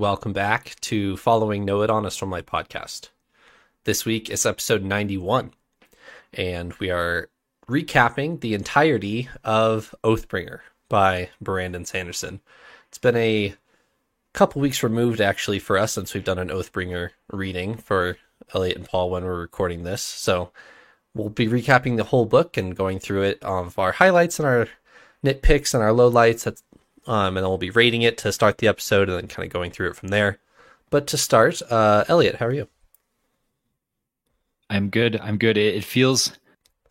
Welcome back to Following Know It on a Stormlight podcast. This week is episode 91, and we are recapping the entirety of Oathbringer by Brandon Sanderson. It's been a couple weeks removed, actually, for us since we've done an Oathbringer reading for Elliot and Paul when we're recording this. So we'll be recapping the whole book and going through it of our highlights and our nitpicks and our lowlights. That's um, and we'll be rating it to start the episode and then kind of going through it from there. But to start, uh, Elliot, how are you? I'm good. I'm good. It, it feels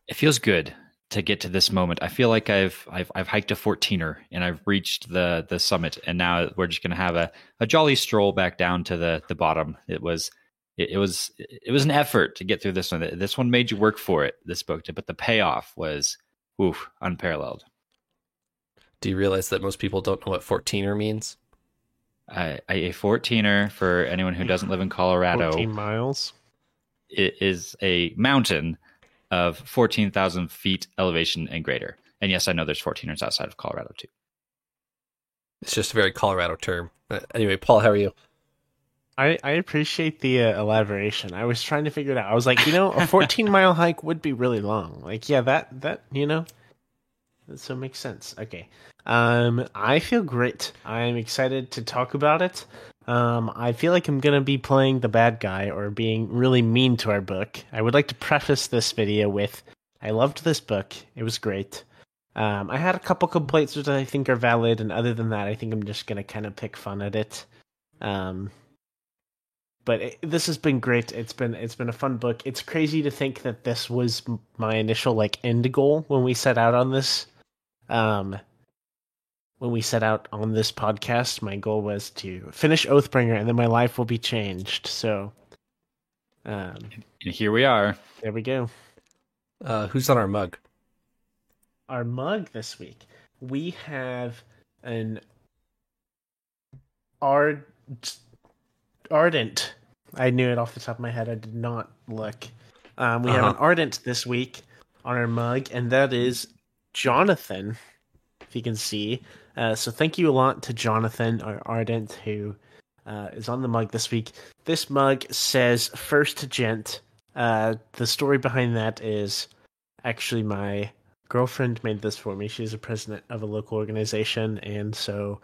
it feels good to get to this moment. I feel like I've I've I've hiked a 14er and I've reached the the summit and now we're just going to have a, a jolly stroll back down to the the bottom. It was it, it, was it was an effort to get through this one. This one made you work for it. This book, did, but the payoff was oof unparalleled. Do you realize that most people don't know what 14er means? Uh, a 14er, for anyone who doesn't live in Colorado, 14 miles. It is a mountain of 14,000 feet elevation and greater. And yes, I know there's 14ers outside of Colorado too. It's just a very Colorado term. Uh, anyway, Paul, how are you? I, I appreciate the uh, elaboration. I was trying to figure it out. I was like, you know, a 14 mile hike would be really long. Like, yeah, that that you know, so it makes sense. Okay. Um, I feel great. I'm excited to talk about it. Um, I feel like I'm gonna be playing the bad guy or being really mean to our book. I would like to preface this video with, I loved this book. It was great. Um, I had a couple complaints which I think are valid, and other than that, I think I'm just gonna kind of pick fun at it. Um, but it, this has been great. It's been it's been a fun book. It's crazy to think that this was my initial like end goal when we set out on this um, when we set out on this podcast, my goal was to finish Oathbringer, and then my life will be changed. So, um, and here we are. There we go. Uh, who's on our mug? Our mug this week, we have an ard ardent. I knew it off the top of my head. I did not look. Um, we uh-huh. have an ardent this week on our mug, and that is Jonathan, if you can see. Uh, so thank you a lot to Jonathan, our Ardent, who uh, is on the mug this week. This mug says First Gent. Uh, the story behind that is actually my girlfriend made this for me. She's a president of a local organization, and so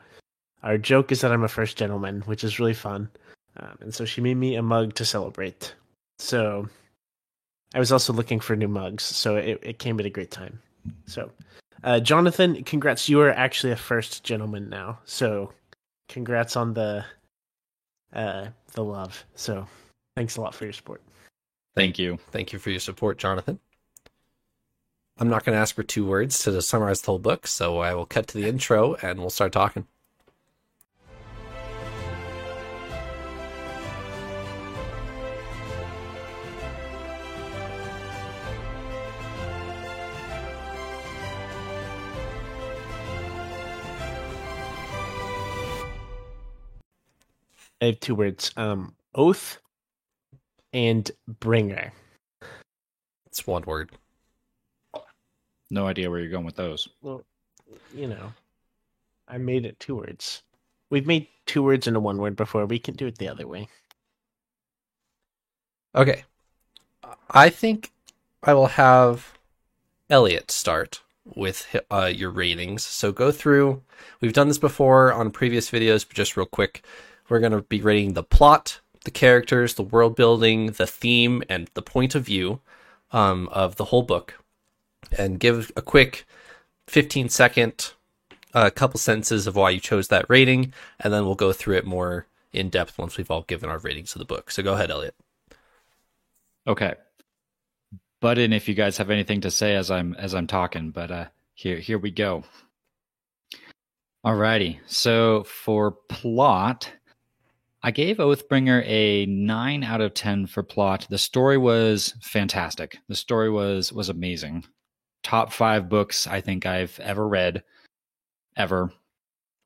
our joke is that I'm a first gentleman, which is really fun. Um, and so she made me a mug to celebrate. So I was also looking for new mugs, so it, it came at a great time. So, uh, Jonathan, congrats! You are actually a first gentleman now. So, congrats on the uh, the love. So, thanks a lot for your support. Thank you. Thank you for your support, Jonathan. I'm not going to ask for two words to summarize the whole book, so I will cut to the intro and we'll start talking. I have two words. Um, oath and bringer. It's one word. No idea where you're going with those. Well, you know, I made it two words. We've made two words into one word before. We can do it the other way. Okay. I think I will have Elliot start with uh, your ratings. So go through. We've done this before on previous videos, but just real quick. We're going to be rating the plot, the characters, the world building, the theme, and the point of view um, of the whole book. And give a quick 15 second, a uh, couple sentences of why you chose that rating, and then we'll go through it more in depth once we've all given our ratings of the book. So go ahead, Elliot. Okay. Butt in if you guys have anything to say as I'm as I'm talking, but uh, here here we go. Alrighty. So for plot, I gave Oathbringer a 9 out of 10 for plot. The story was fantastic. The story was was amazing. Top 5 books I think I've ever read ever.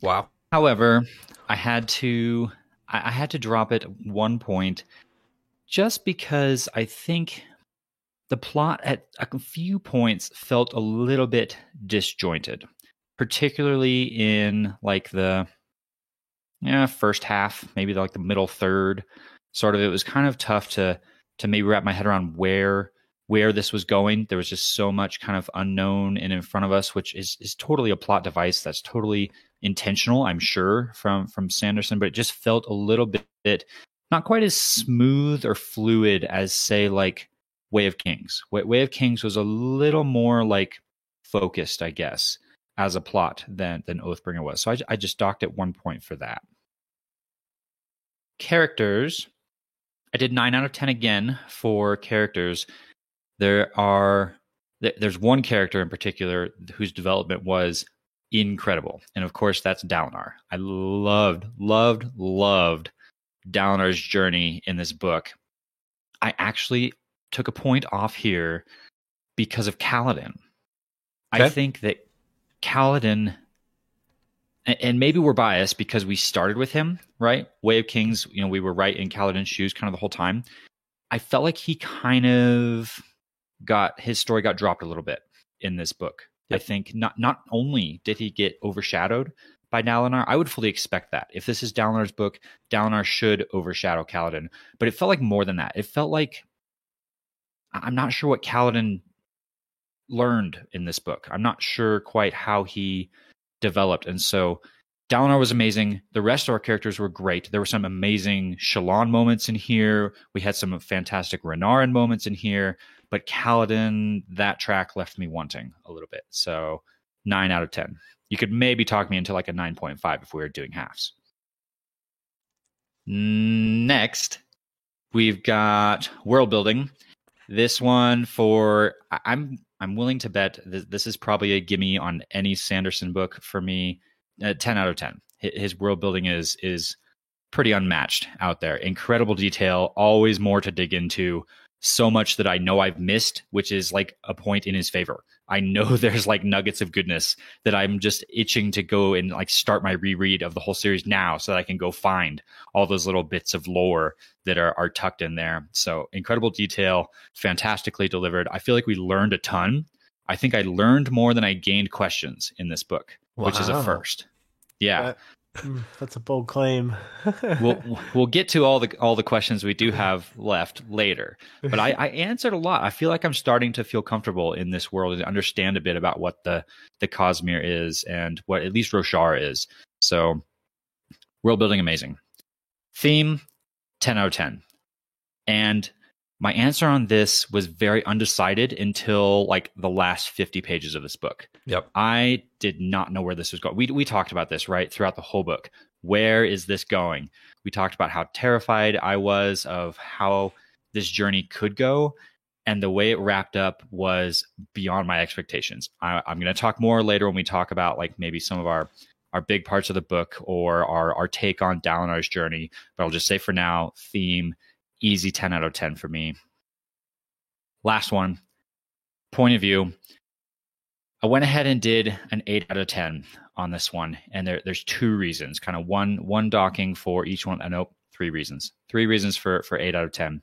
Wow. However, I had to I had to drop it one point just because I think the plot at a few points felt a little bit disjointed, particularly in like the yeah, first half, maybe like the middle third, sort of. It was kind of tough to to maybe wrap my head around where where this was going. There was just so much kind of unknown and in front of us, which is is totally a plot device that's totally intentional, I'm sure, from from Sanderson, but it just felt a little bit not quite as smooth or fluid as say like Way of Kings. Way, Way of Kings was a little more like focused, I guess, as a plot than than Oathbringer was. So I, I just docked at one point for that. Characters, I did nine out of ten again for characters. There are there's one character in particular whose development was incredible, and of course that's Dalinar. I loved, loved, loved Dalinar's journey in this book. I actually took a point off here because of Kaladin. Okay. I think that Kaladin, and maybe we're biased because we started with him, right? Way of Kings, you know, we were right in Kaladin's shoes kind of the whole time. I felt like he kind of got his story got dropped a little bit in this book. Yep. I think not not only did he get overshadowed by Dalinar, I would fully expect that. If this is Dalinar's book, Dalinar should overshadow Kaladin. But it felt like more than that. It felt like I'm not sure what Kaladin learned in this book. I'm not sure quite how he developed. And so Dalinar was amazing. The rest of our characters were great. There were some amazing Shallan moments in here. We had some fantastic Renarin moments in here. But Kaladin, that track left me wanting a little bit. So nine out of 10. You could maybe talk me into like a 9.5 if we were doing halves. Next, we've got world building. This one for I'm I'm willing to bet this, this is probably a gimme on any Sanderson book for me. Uh, ten out of ten. His world building is is pretty unmatched out there. Incredible detail, always more to dig into so much that I know I've missed, which is like a point in his favor. I know there's like nuggets of goodness that I'm just itching to go and like start my reread of the whole series now so that I can go find all those little bits of lore that are, are tucked in there. So incredible detail, fantastically delivered. I feel like we learned a ton. I think I learned more than I gained questions in this book, wow. which is a first. Yeah. That, Mm, that's a bold claim. we'll we'll get to all the all the questions we do have left later. But I, I answered a lot. I feel like I'm starting to feel comfortable in this world and understand a bit about what the the Cosmere is and what at least Roshar is. So world building amazing. Theme 10 out of 10. And my answer on this was very undecided until like the last 50 pages of this book. Yep. I did not know where this was going. We we talked about this, right? Throughout the whole book. Where is this going? We talked about how terrified I was of how this journey could go. And the way it wrapped up was beyond my expectations. I, I'm going to talk more later when we talk about like maybe some of our our big parts of the book or our our take on Dalinar's journey. But I'll just say for now, theme easy 10 out of 10 for me. Last one, point of view. I went ahead and did an 8 out of 10 on this one. And there, there's two reasons, kind of one one docking for each one. I uh, know three reasons. Three reasons for, for 8 out of 10.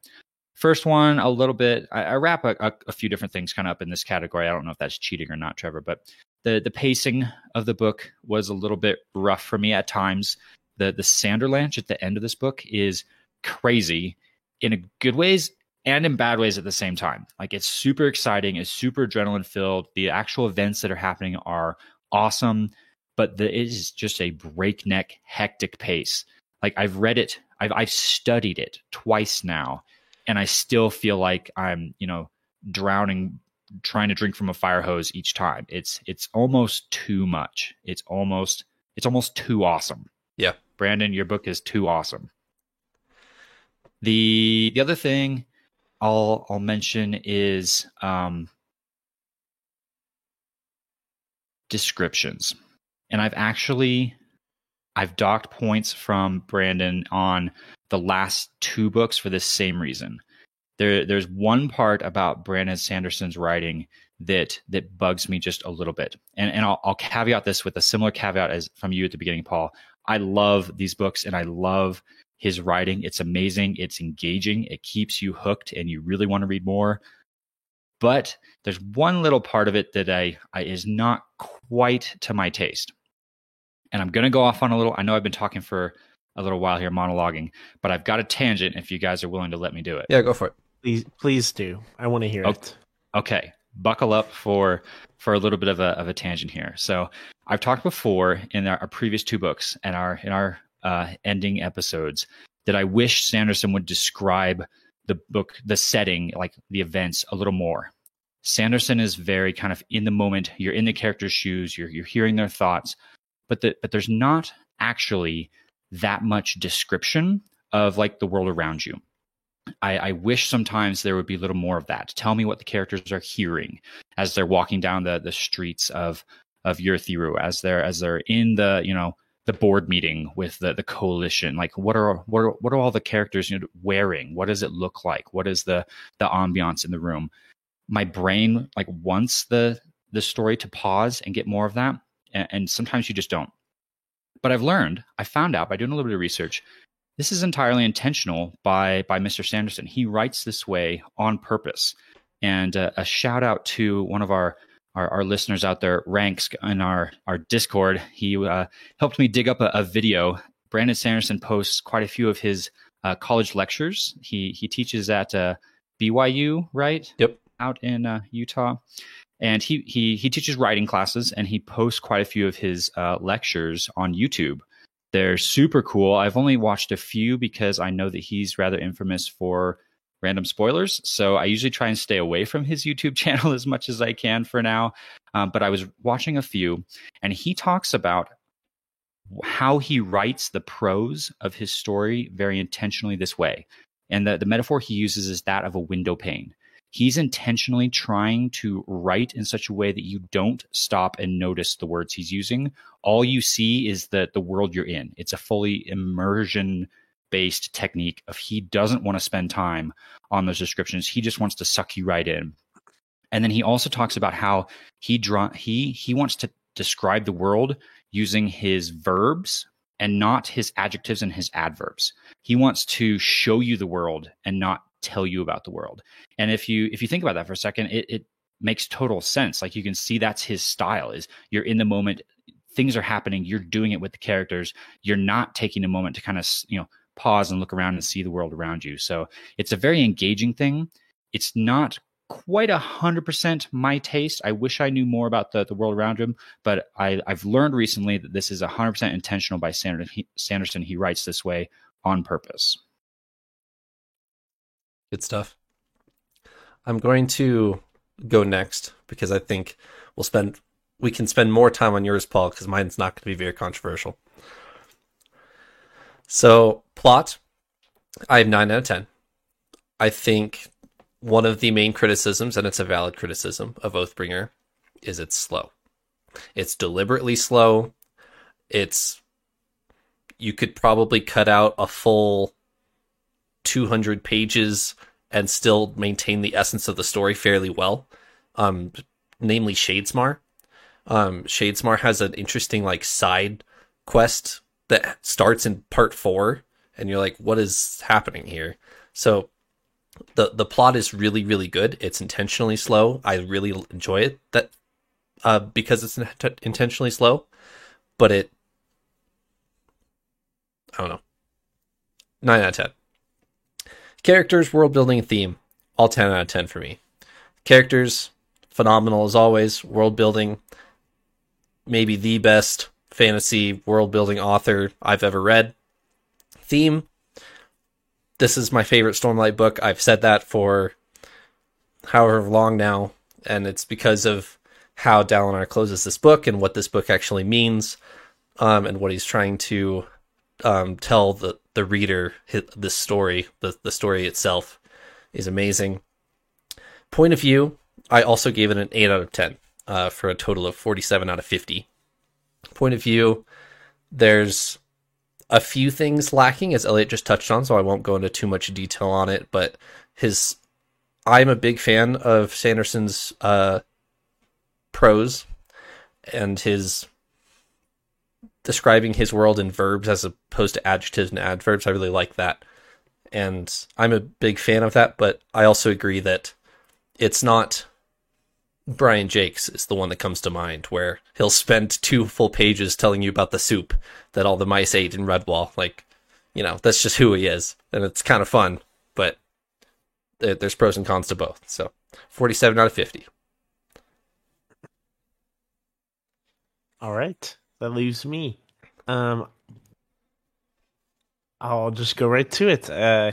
First one, a little bit, I, I wrap a, a, a few different things kind of up in this category. I don't know if that's cheating or not, Trevor, but the, the pacing of the book was a little bit rough for me at times. The, the Sanderlanche at the end of this book is crazy in a good ways and in bad ways at the same time. Like it's super exciting, it's super adrenaline filled. The actual events that are happening are awesome, but the, it is just a breakneck, hectic pace. Like I've read it, I've I've studied it twice now, and I still feel like I'm you know drowning trying to drink from a fire hose each time. It's it's almost too much. It's almost it's almost too awesome. Yeah. Brandon, your book is too awesome. The the other thing I'll I'll mention is um, descriptions, and I've actually I've docked points from Brandon on the last two books for this same reason. There there's one part about Brandon Sanderson's writing that that bugs me just a little bit, and and I'll, I'll caveat this with a similar caveat as from you at the beginning, Paul. I love these books, and I love his writing. It's amazing. It's engaging. It keeps you hooked and you really want to read more. But there's one little part of it that I, I is not quite to my taste. And I'm going to go off on a little. I know I've been talking for a little while here monologuing, but I've got a tangent if you guys are willing to let me do it. Yeah, go for it. Please, please do. I want to hear Okay. it. Okay, buckle up for for a little bit of a of a tangent here. So I've talked before in our, our previous two books and our in our uh, ending episodes that I wish Sanderson would describe the book, the setting, like the events, a little more. Sanderson is very kind of in the moment. You're in the character's shoes. You're you're hearing their thoughts, but the, but there's not actually that much description of like the world around you. I, I wish sometimes there would be a little more of that. Tell me what the characters are hearing as they're walking down the, the streets of of Urithiru, as they're as they're in the you know the board meeting with the the coalition. Like what are what are what are all the characters you know, wearing? What does it look like? What is the the ambiance in the room? My brain like wants the the story to pause and get more of that, and, and sometimes you just don't. But I've learned, I found out by doing a little bit of research, this is entirely intentional by by Mr. Sanderson. He writes this way on purpose. And uh, a shout out to one of our, our our listeners out there, Ranks, in our our Discord. He uh, helped me dig up a, a video. Brandon Sanderson posts quite a few of his uh, college lectures. He he teaches at uh, BYU, right? Yep. Out in uh, Utah, and he he he teaches writing classes, and he posts quite a few of his uh, lectures on YouTube. They're super cool. I've only watched a few because I know that he's rather infamous for random spoilers. So I usually try and stay away from his YouTube channel as much as I can for now. Um, but I was watching a few, and he talks about how he writes the prose of his story very intentionally this way. And the, the metaphor he uses is that of a window pane. He's intentionally trying to write in such a way that you don't stop and notice the words he's using. All you see is the, the world you're in. It's a fully immersion based technique of he doesn't want to spend time on those descriptions. He just wants to suck you right in. And then he also talks about how he draw he he wants to describe the world using his verbs and not his adjectives and his adverbs. He wants to show you the world and not tell you about the world. And if you if you think about that for a second, it, it makes total sense. Like you can see that's his style is you're in the moment, things are happening, you're doing it with the characters, you're not taking a moment to kind of, you know, pause and look around and see the world around you. So it's a very engaging thing. It's not quite a hundred percent my taste. I wish I knew more about the, the world around him, but I, I've learned recently that this is a hundred percent intentional by Sanderson. He, Sanderson. He writes this way on purpose. Good stuff. I'm going to go next because I think we'll spend we can spend more time on yours, Paul, because mine's not going to be very controversial. So, plot, I have 9 out of 10. I think one of the main criticisms, and it's a valid criticism of Oathbringer, is it's slow. It's deliberately slow. It's you could probably cut out a full 200 pages and still maintain the essence of the story fairly well. Um, namely Shadesmar. Um, Shadesmar has an interesting like side quest that starts in part four, and you're like, what is happening here? So the the plot is really really good. It's intentionally slow. I really enjoy it that uh, because it's int- intentionally slow, but it I don't know. Nine out of ten. Characters, world building, theme, all ten out of ten for me. Characters, phenomenal as always. World building, maybe the best fantasy world building author I've ever read. Theme, this is my favorite Stormlight book. I've said that for however long now, and it's because of how Dalinar closes this book and what this book actually means, um, and what he's trying to um, tell the the reader this story. The the story itself is amazing. Point of view, I also gave it an eight out of ten uh, for a total of forty seven out of fifty. Point of view, there's a few things lacking, as Elliot just touched on, so I won't go into too much detail on it. But his, I'm a big fan of Sanderson's uh, prose and his describing his world in verbs as opposed to adjectives and adverbs. I really like that. And I'm a big fan of that, but I also agree that it's not Brian Jacques is the one that comes to mind, where he'll spend two full pages telling you about the soup that all the mice ate in Redwall. Like, you know, that's just who he is, and it's kind of fun. But there's pros and cons to both. So, 47 out of 50. All right, that leaves me. Um, I'll just go right to it. Uh,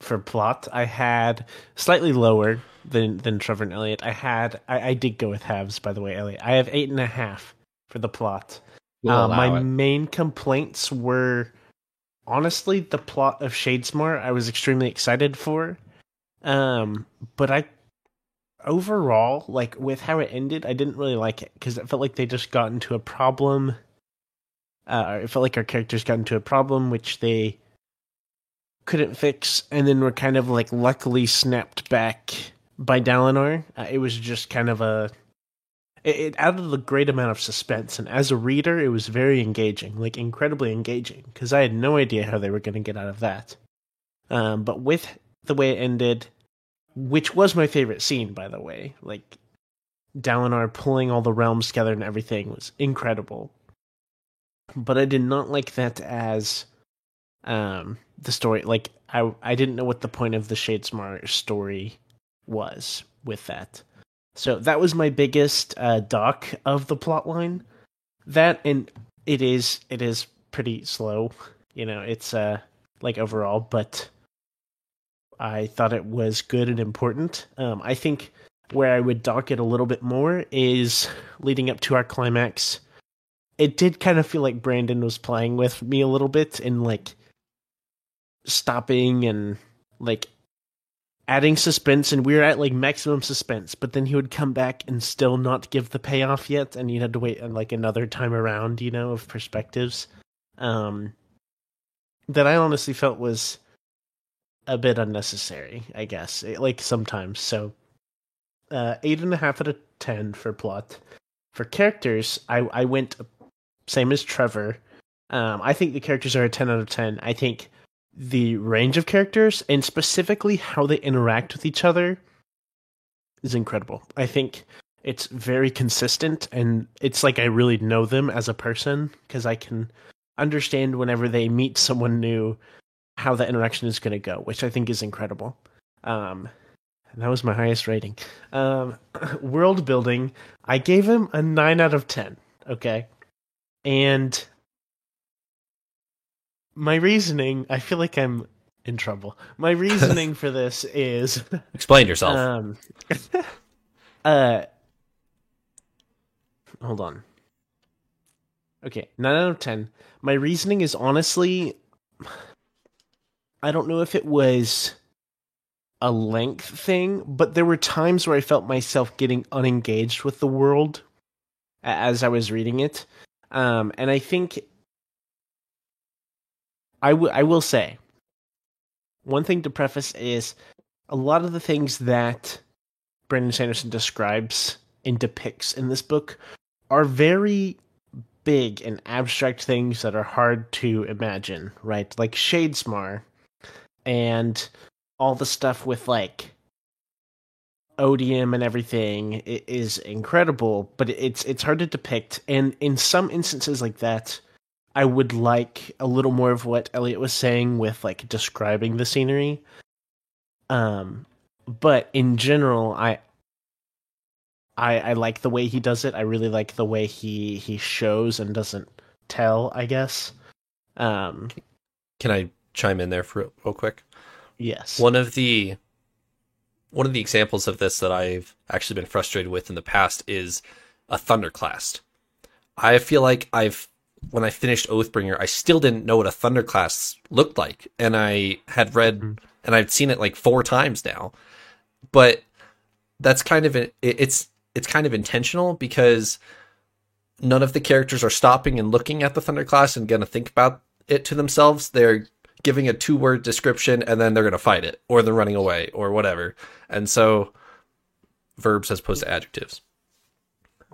for plot, I had slightly lower than than Trevor and Elliot. I had I, I did go with halves, by the way, Elliot. I have eight and a half for the plot. We'll Uh, my it. main complaints were honestly the plot of Shadesmar. I was extremely excited for, um, but I overall like with how it ended, I didn't really like it because it felt like they just got into a problem. Uh, it felt like our characters got into a problem which they couldn't fix, and then were kind of like luckily snapped back by Dalinar. Uh, it was just kind of a it, it added a great amount of suspense and as a reader it was very engaging like incredibly engaging because i had no idea how they were going to get out of that um, but with the way it ended which was my favorite scene by the way like dalinar pulling all the realms together and everything was incredible but i did not like that as um the story like i i didn't know what the point of the shadesmar story was with that so that was my biggest uh, dock of the plot line. That and it is it is pretty slow. You know, it's uh like overall, but I thought it was good and important. Um, I think where I would dock it a little bit more is leading up to our climax. It did kind of feel like Brandon was playing with me a little bit and like stopping and like adding suspense and we were at like maximum suspense. But then he would come back and still not give the payoff yet and you had to wait uh, like another time around you know of perspectives. Um that i honestly felt was a bit unnecessary i guess It- like sometimes. So uh eight and a half out of ten for plot. For characters i i went same as trevor. Um i think the characters are a 10 out of 10 i think the range of characters and specifically how they interact with each other is incredible. I think it's very consistent and it's like I really know them as a person because I can understand whenever they meet someone new how that interaction is going to go, which I think is incredible. Um that was my highest rating. Um world building, I gave him a 9 out of 10, okay? And my reasoning, I feel like I'm in trouble. My reasoning for this is Explain yourself. um uh hold on. Okay, 9 out of 10. My reasoning is honestly I don't know if it was a length thing, but there were times where I felt myself getting unengaged with the world as I was reading it. Um and I think I will say one thing to preface is a lot of the things that Brandon Sanderson describes and depicts in this book are very big and abstract things that are hard to imagine, right? Like Shadesmar and all the stuff with like odium and everything is incredible, but it's it's hard to depict. And in some instances like that, I would like a little more of what Elliot was saying with like describing the scenery. Um, but in general, I, I, I like the way he does it. I really like the way he he shows and doesn't tell. I guess. Um, Can I chime in there for real quick? yes. One of the one of the examples of this that I've actually been frustrated with in the past is a Thunderclast. I feel like I've when I finished Oathbringer, I still didn't know what a Thunderclast looked like, and I had read Mhm. and I've seen it like four times now. But that's kind of it, it's it's kind of intentional because none of the characters are stopping and looking at the Thunderclast and going to think about it to themselves. They're giving a two word description and then they're going to fight it or they're running away or whatever. And so verbs as opposed to adjectives.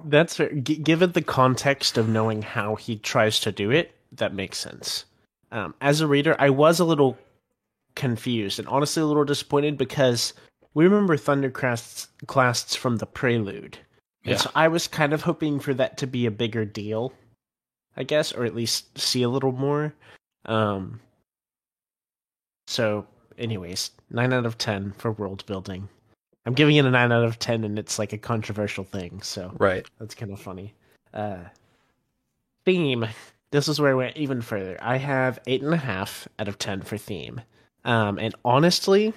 That's fair. G- given the context of knowing how he tries to do it, that makes sense. Um, as a reader, I was a little confused and honestly a little disappointed because we remember Thunderclasts clasts from the prelude. And Yeah. so I was kind of hoping for that to be a bigger deal, I guess, or at least see a little more. Um, So, anyways, nine out of ten for world building. I'm giving it a nine out of ten, and it's like a controversial thing, so Right. that's kind of funny. Uh, theme. This is where I went even further. I have eight and a half out of ten for theme. Um, and honestly,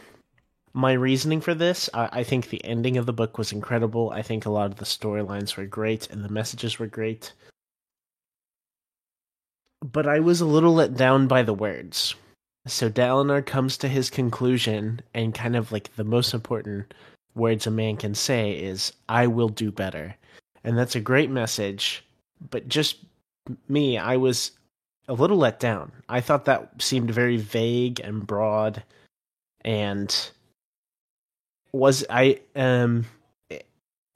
my reasoning for this, I, I think the ending of the book was incredible. I think a lot of the storylines were great and the messages were great. But I was a little let down by the words. So Dalinar comes to his conclusion, and kind of like the most important words a man can say is, I will do better. And that's a great message. But just me, I was a little let down. I thought that seemed very vague and broad and was I um it,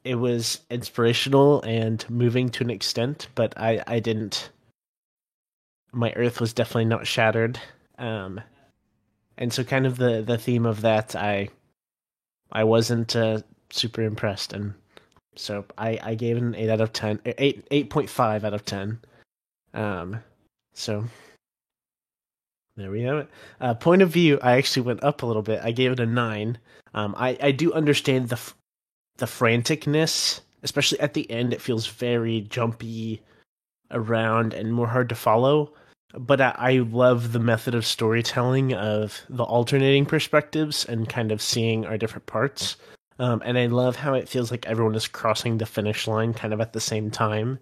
it was inspirational and moving to an extent, but I I didn't my earth was definitely not shattered. Um and so kind of the the theme of that I I wasn't uh, super impressed and so I I gave it an 8 out of 10 8 8.5 out of 10. Um so there we have it. Uh, point of view, I actually went up a little bit. I gave it a nine. Um, I I do understand the the franticness, especially at the end. It feels very jumpy around and more hard to follow. But I, I love the method of storytelling of the alternating perspectives and kind of seeing our different parts. Um, and I love how it feels like everyone is crossing the finish line kind of at the same time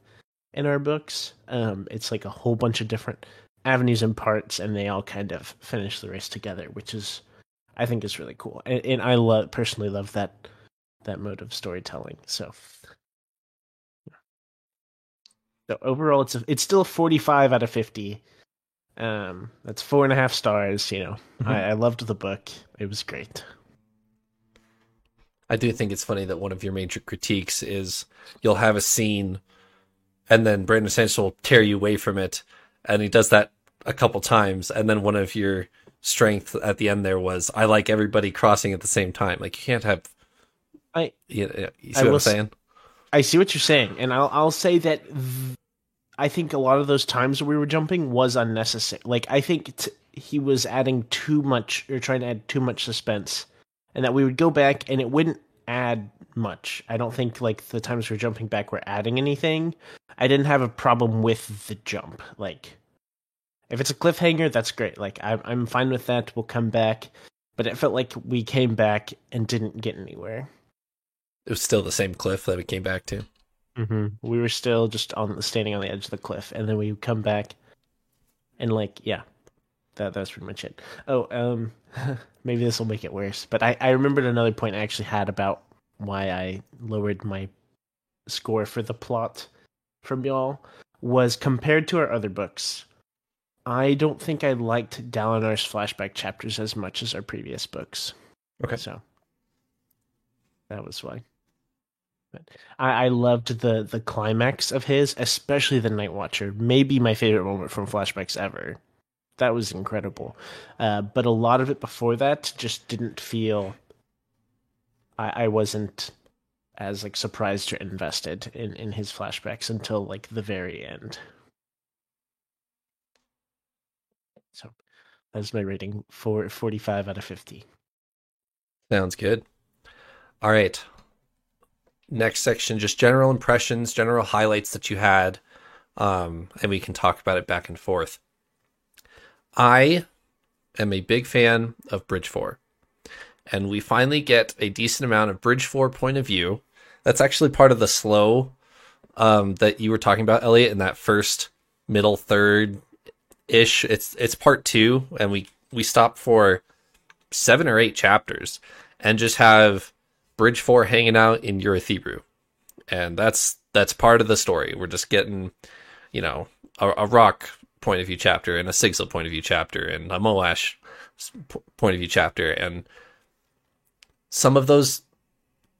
in our books. Um, it's like a whole bunch of different avenues and parts, and they all kind of finish the race together, which is, I think, is really cool. And, and I love personally love that that mode of storytelling. So, so overall, it's a, it's still forty five out of fifty. Um, that's four and a half stars. You know, Mhm. I, I loved the book. It was great. I do think it's funny that one of your major critiques is you'll have a scene and then Brandon Sanderson will tear you away from it. And he does that a couple times. And then one of your strength at the end there was, I like everybody crossing at the same time. Like you can't have, I you, you see I what I'm saying? I see what you're saying, and I'll I'll say that th- I think a lot of those times we were jumping was unnecessary. Like I think t- he was adding too much or trying to add too much suspense, and that we would go back and it wouldn't add much. I don't think like the times we we're jumping back were adding anything. I didn't have a problem with the jump. Like if it's a cliffhanger, that's great. Like I'm I'm fine with that. We'll come back, but it felt like we came back and didn't get anywhere. It was still the same cliff that we came back to. Mm-hmm. We were still just on standing on the edge of the cliff, and then we would come back, and like, yeah, that that's pretty much it. Oh, um, maybe this will make it worse. But I I remembered another point I actually had about why I lowered my score for the plot from y'all was compared to our other books. I don't think I liked Dalinar's flashback chapters as much as our previous books. Okay. So that was why. But I, I loved the the climax of his, especially the Night Watcher. Maybe my favorite moment from flashbacks ever. That was incredible. Uh, but a lot of it before that just didn't feel. I, I wasn't as like surprised or invested in in his flashbacks until like the very end. So that's my rating for 45 out of 50. Sounds good. All right. Next section, just general impressions, general highlights that you had, um, and we can talk about it back and forth. I am a big fan of Bridge 4, and we finally get a decent amount of Bridge 4 point of view. That's actually part of the slow um, that you were talking about, Elliot, in that first middle third ish. It's it's part two, and we we stop for seven or eight chapters and just have Bridge Four hanging out in Urithiru, and that's that's part of the story. We're just getting, you know, a, a Rock point of view chapter and a Sigil point of view chapter and a Moash point of view chapter, and some of those.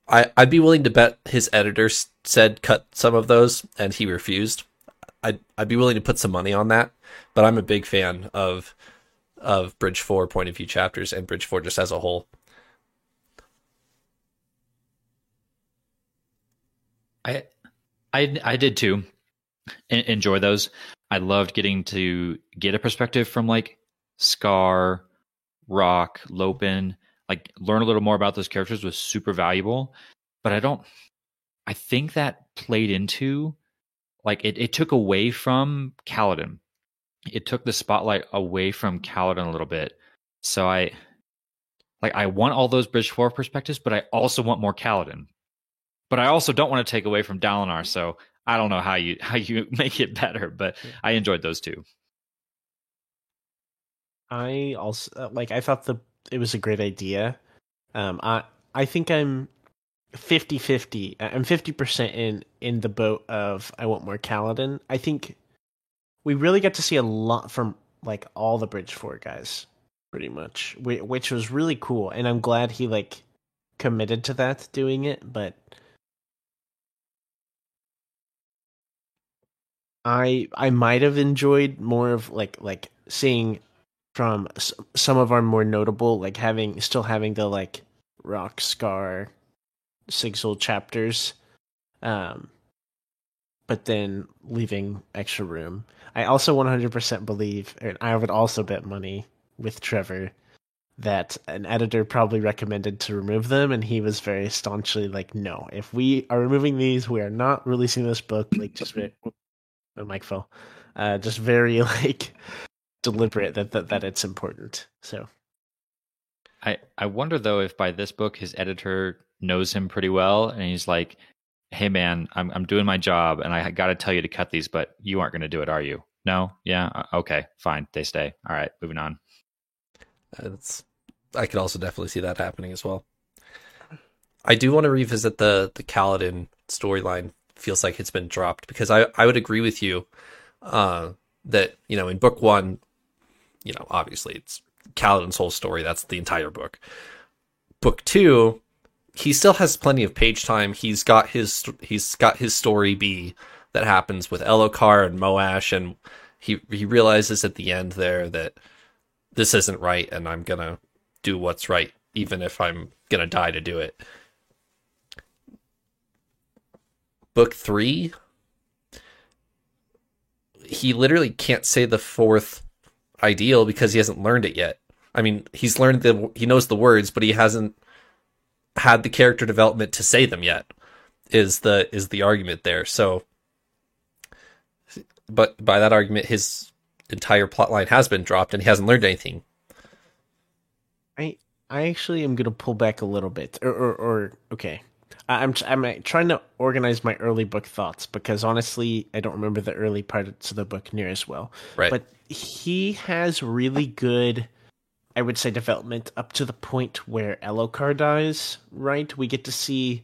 I, I'd be willing to bet his editor said cut some of those, and he refused. I'd I'd be willing to put some money on that, but I'm a big fan of of Bridge Four point of view chapters and Bridge Four just as a whole. I, I, I did too. En- enjoy those. I loved getting to get a perspective from like Scar, Rock, Lopen. like learn a little more about those characters was super valuable. But I don't I think that played into like it, it took away from Kaladin. It took the spotlight away from Kaladin a little bit. So I like I want all those Bridge 4 perspectives, but I also want more Kaladin. But I also don't want to take away from Dalinar, so I don't know how you how you make it better, but I enjoyed those two. I also uh, like I thought the it was a great idea. Um I I think I'm 50-50. I'm 50% in in the boat of I want more Kaladin. I think we really get to see a lot from like all the Bridge 4 guys pretty much, which was really cool and I'm glad he like committed to that doing it, but I I might have enjoyed more of like like seeing from some of our more notable like having still having the like rock scar Sigil chapters um but then leaving extra room. I also 100% believe and I would also bet money with Trevor that an editor probably recommended to remove them and he was very staunchly like no if we are removing these we are not releasing this book like just my mic fell. Uh, just very like deliberate that, that that it's important. So, I I wonder though if by this book his editor knows him pretty well and he's like, "Hey man, I'm I'm doing my job and I got to tell you to cut these, but you aren't going to do it, are you?" No, yeah, uh, okay, fine, they stay. All right, moving on. That's I could also definitely see that happening as well. I do want to revisit the the Kaladin storyline feels like it's been dropped because I, I would agree with you uh, that, you know, in book one, you know, obviously it's Kaladin's whole story. That's the entire book. Book two, he still has plenty of page time. He's got his he's got his story B that happens with Elhokar and Moash, and he he realizes at the end there that this isn't right, and I'm gonna do what's right, even if I'm gonna die to do it. Book three, he literally can't say the fourth ideal because he hasn't learned it yet. I mean, he's learned the he knows the words, but he hasn't had the character development to say them yet. Is the is the argument there? So, but by that argument, his entire plot line has been dropped, and he hasn't learned anything. I I actually am going to pull back a little bit, or, or, or okay. I'm I'm trying to organize my early book thoughts because honestly, I don't remember the early parts of the book near as well. Right. But he has really good, I would say, development up to the point where Elhokar dies. Right. We get to see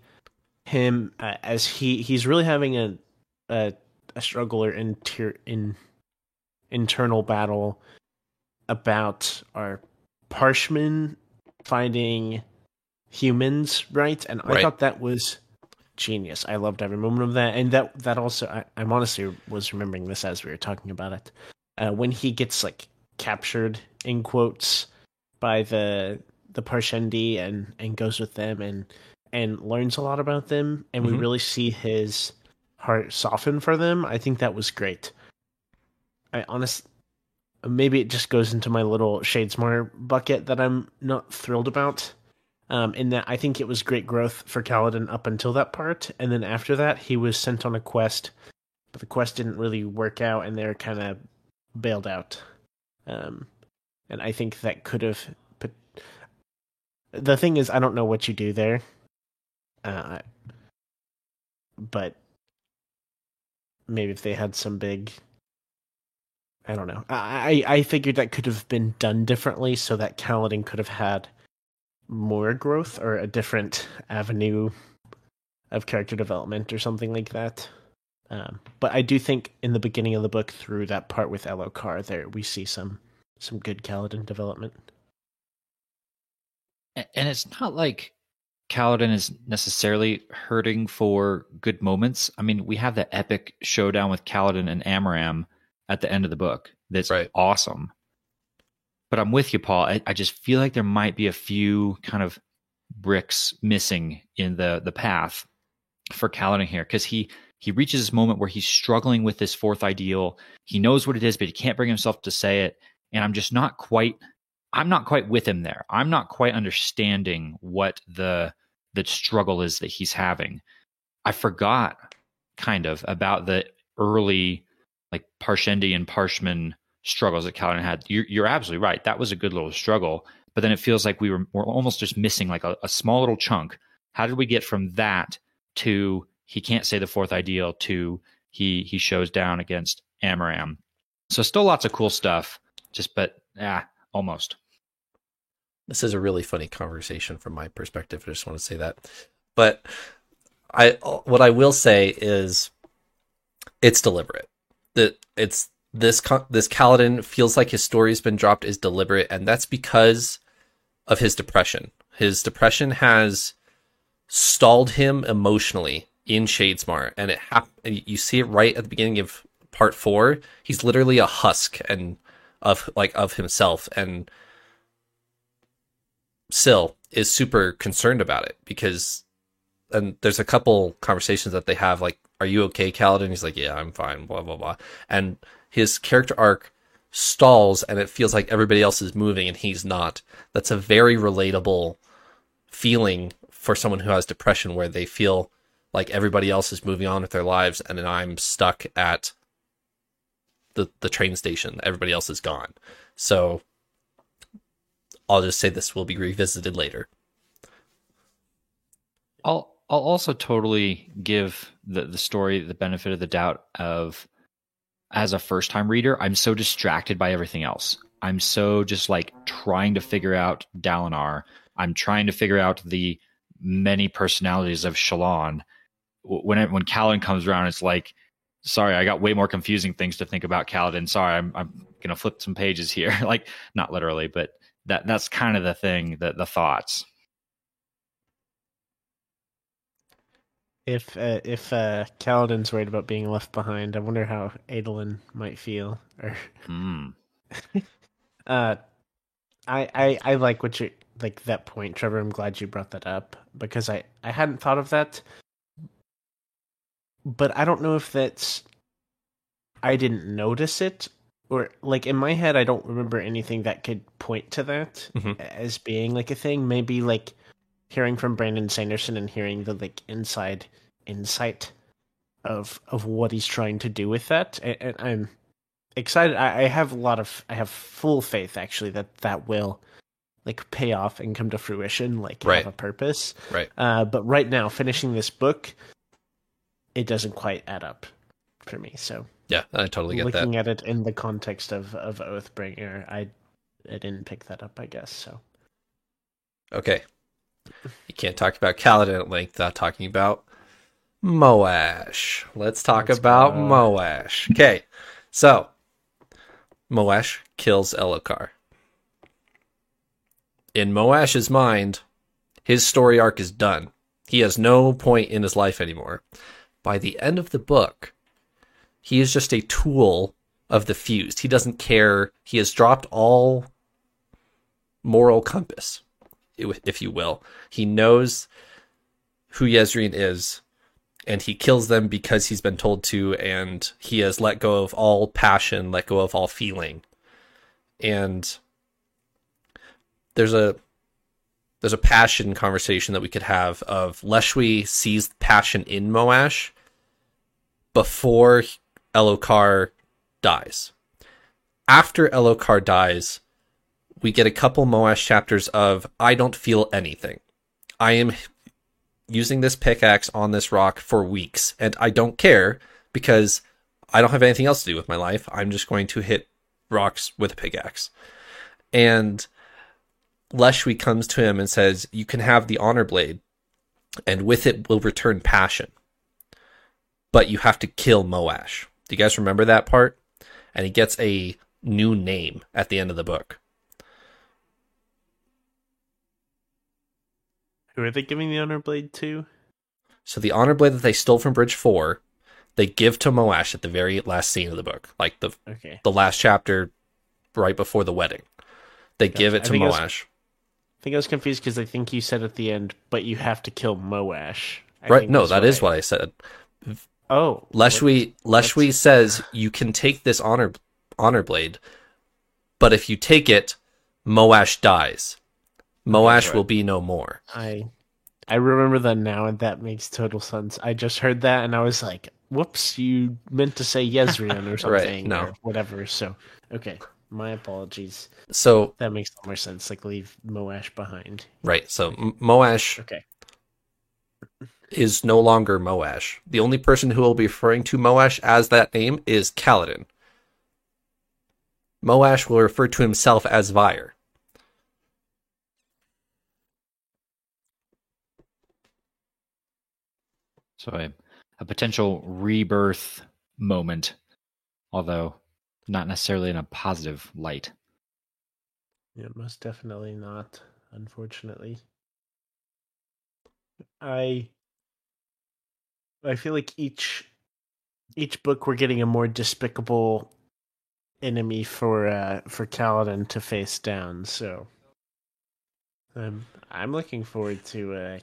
him uh, as he he's really having a a, a struggle or inter, in internal battle about our Parshmen finding humans, right? And I thought that was genius. I loved every moment of that, and that that also I, am honestly was remembering this as we were talking about it. Uh, when he gets like captured in quotes by the the Parshendi and and goes with them and and learns a lot about them, and mm-hmm. we really see his heart soften for them. I think that was great. I honest maybe it just goes into my little Shadesmar bucket that I'm not thrilled about um, in that I think it was great growth for Kaladin up until that part, and then after that he was sent on a quest, but the quest didn't really work out, and they're kind of bailed out. Um, and I think that could have. Put... The thing is, I don't know what you do there, uh, but maybe if they had some big I don't know. I I figured that could have been done differently so that Kaladin could have had more growth or a different avenue of character development or something like that. Um, but I do think in the beginning of the book, through that part with Elhokar, there we see some some good Kaladin development. And it's not like Kaladin is necessarily hurting for good moments. I mean, we have the epic showdown with Kaladin and Amaram at the end of the book. That's right. awesome. But I'm with you, Paul. I, I just feel like there might be a few kind of bricks missing in the the path for Kaladin here because he he reaches this moment where he's struggling with this fourth ideal. He knows what it is, but he can't bring himself to say it. And I'm just not quite I'm not quite with him there. I'm not quite understanding what the the struggle is that he's having. I forgot kind of about the early like Parshendi and Parshman struggles that Kaladin had. You're, you're absolutely right. That was a good little struggle, but then it feels like we were, we're almost just missing like a, a small little chunk. How did we get from that to he can't say the fourth ideal to he he shows down against Amaram? So still lots of cool stuff. Just but yeah, almost. This is a really funny conversation from my perspective. I just want to say that. But I what I will say is it's deliberate. That it's this this Kaladin feels like his story has been dropped is deliberate, and that's because of his depression. His depression has stalled him emotionally in Shadesmar, and it hap- you see it right at the beginning of part four. He's literally a husk and of like of himself, and Syl is super concerned about it because and there's a couple conversations that they have like are you okay Kaladin he's like yeah I'm fine blah blah blah and his character arc stalls and it feels like everybody else is moving and he's not. That's a very relatable feeling for someone who has depression where they feel like everybody else is moving on with their lives and I'm stuck at the the train station. Everybody else is gone. So I'll just say this will be revisited later. I'll I'll also totally give the the story the benefit of the doubt of as a first time reader, I'm so distracted by everything else. I'm so just like trying to figure out Dalinar. I'm trying to figure out the many personalities of Shallan. When it, when Kaladin comes around, it's like, sorry, I got way more confusing things to think about Kaladin. Sorry, I'm I'm gonna flip some pages here. like not literally, but that that's kind of the thing that the thoughts if uh, if uh, Kaladin's worried about being left behind, I wonder how Adolin might feel. Or, mm. uh, I I I like what you like that point, Trevor. I'm glad you brought that up because I I hadn't thought of that, but I don't know if that's I didn't notice it or like in my head i don't remember anything that could point to that mm-hmm. as being like a thing maybe like hearing from brandon sanderson and hearing the like inside insight of of what he's trying to do with that and, and i'm excited I, I, have a lot of i have full faith actually that that will like pay off and come to fruition like right. have a purpose right uh but right now finishing this book it doesn't quite add up for me so yeah, I totally get Looking that. Looking at it in the context of of Oathbringer, I I didn't pick that up. I guess so. Okay, you can't talk about Kaladin at length without talking about Moash. Let's talk Let's about go. Moash. Okay, so Moash kills Elhokar. In Moash's mind, his story arc is done. He has no point in his life anymore. By the end of the book, he is just a tool of the fused. He doesn't care. He has dropped all moral compass, if you will. He knows who Jezrien is, and he kills them because he's been told to, and he has let go of all passion, let go of all feeling. And there's a there's a passion conversation that we could have of Leshwi sees passion in Moash before Elhokar dies. After Elhokar dies, we get a couple Moash chapters of I don't feel anything. I am using this pickaxe on this rock for weeks, and I don't care because I don't have anything else to do with my life. I'm just going to hit rocks with a pickaxe. And Leshwi comes to him and says, You can have the honor blade, and with it will return passion. But you have to kill Moash. Do you guys remember that part? And he gets a new name at the end of the book. Who are they giving the honor blade to? So the honor blade that they stole from Bridge Four, they give to Moash at the very last scene of the book, like the okay. the last chapter, right before the wedding. They give it to I Moash. I, was, I think I was confused because I think you said at the end, but you have to kill Moash. I right? No, that is what I said. Oh, Leshwi Leshwi says you can take this honor honor blade, but if you take it, Moash dies. Moash right. will be no more. I I remember that now, and that makes total sense. I just heard that, and I was like, "Whoops! You meant to say Yezrian or something, no. or whatever." So, okay, my apologies. So, That makes more sense. Like leave Moash behind. right. So M- Moash Okay. is no longer Moash. The only person who will be referring to Moash as that name is Kaladin. Moash will refer to himself as Vyre. So a, a potential rebirth moment, although not necessarily in a positive light. Yeah, most definitely not. Unfortunately, I I feel like each each book we're getting a more despicable enemy for uh for Kaladin to face down. So I'm I'm looking forward to uh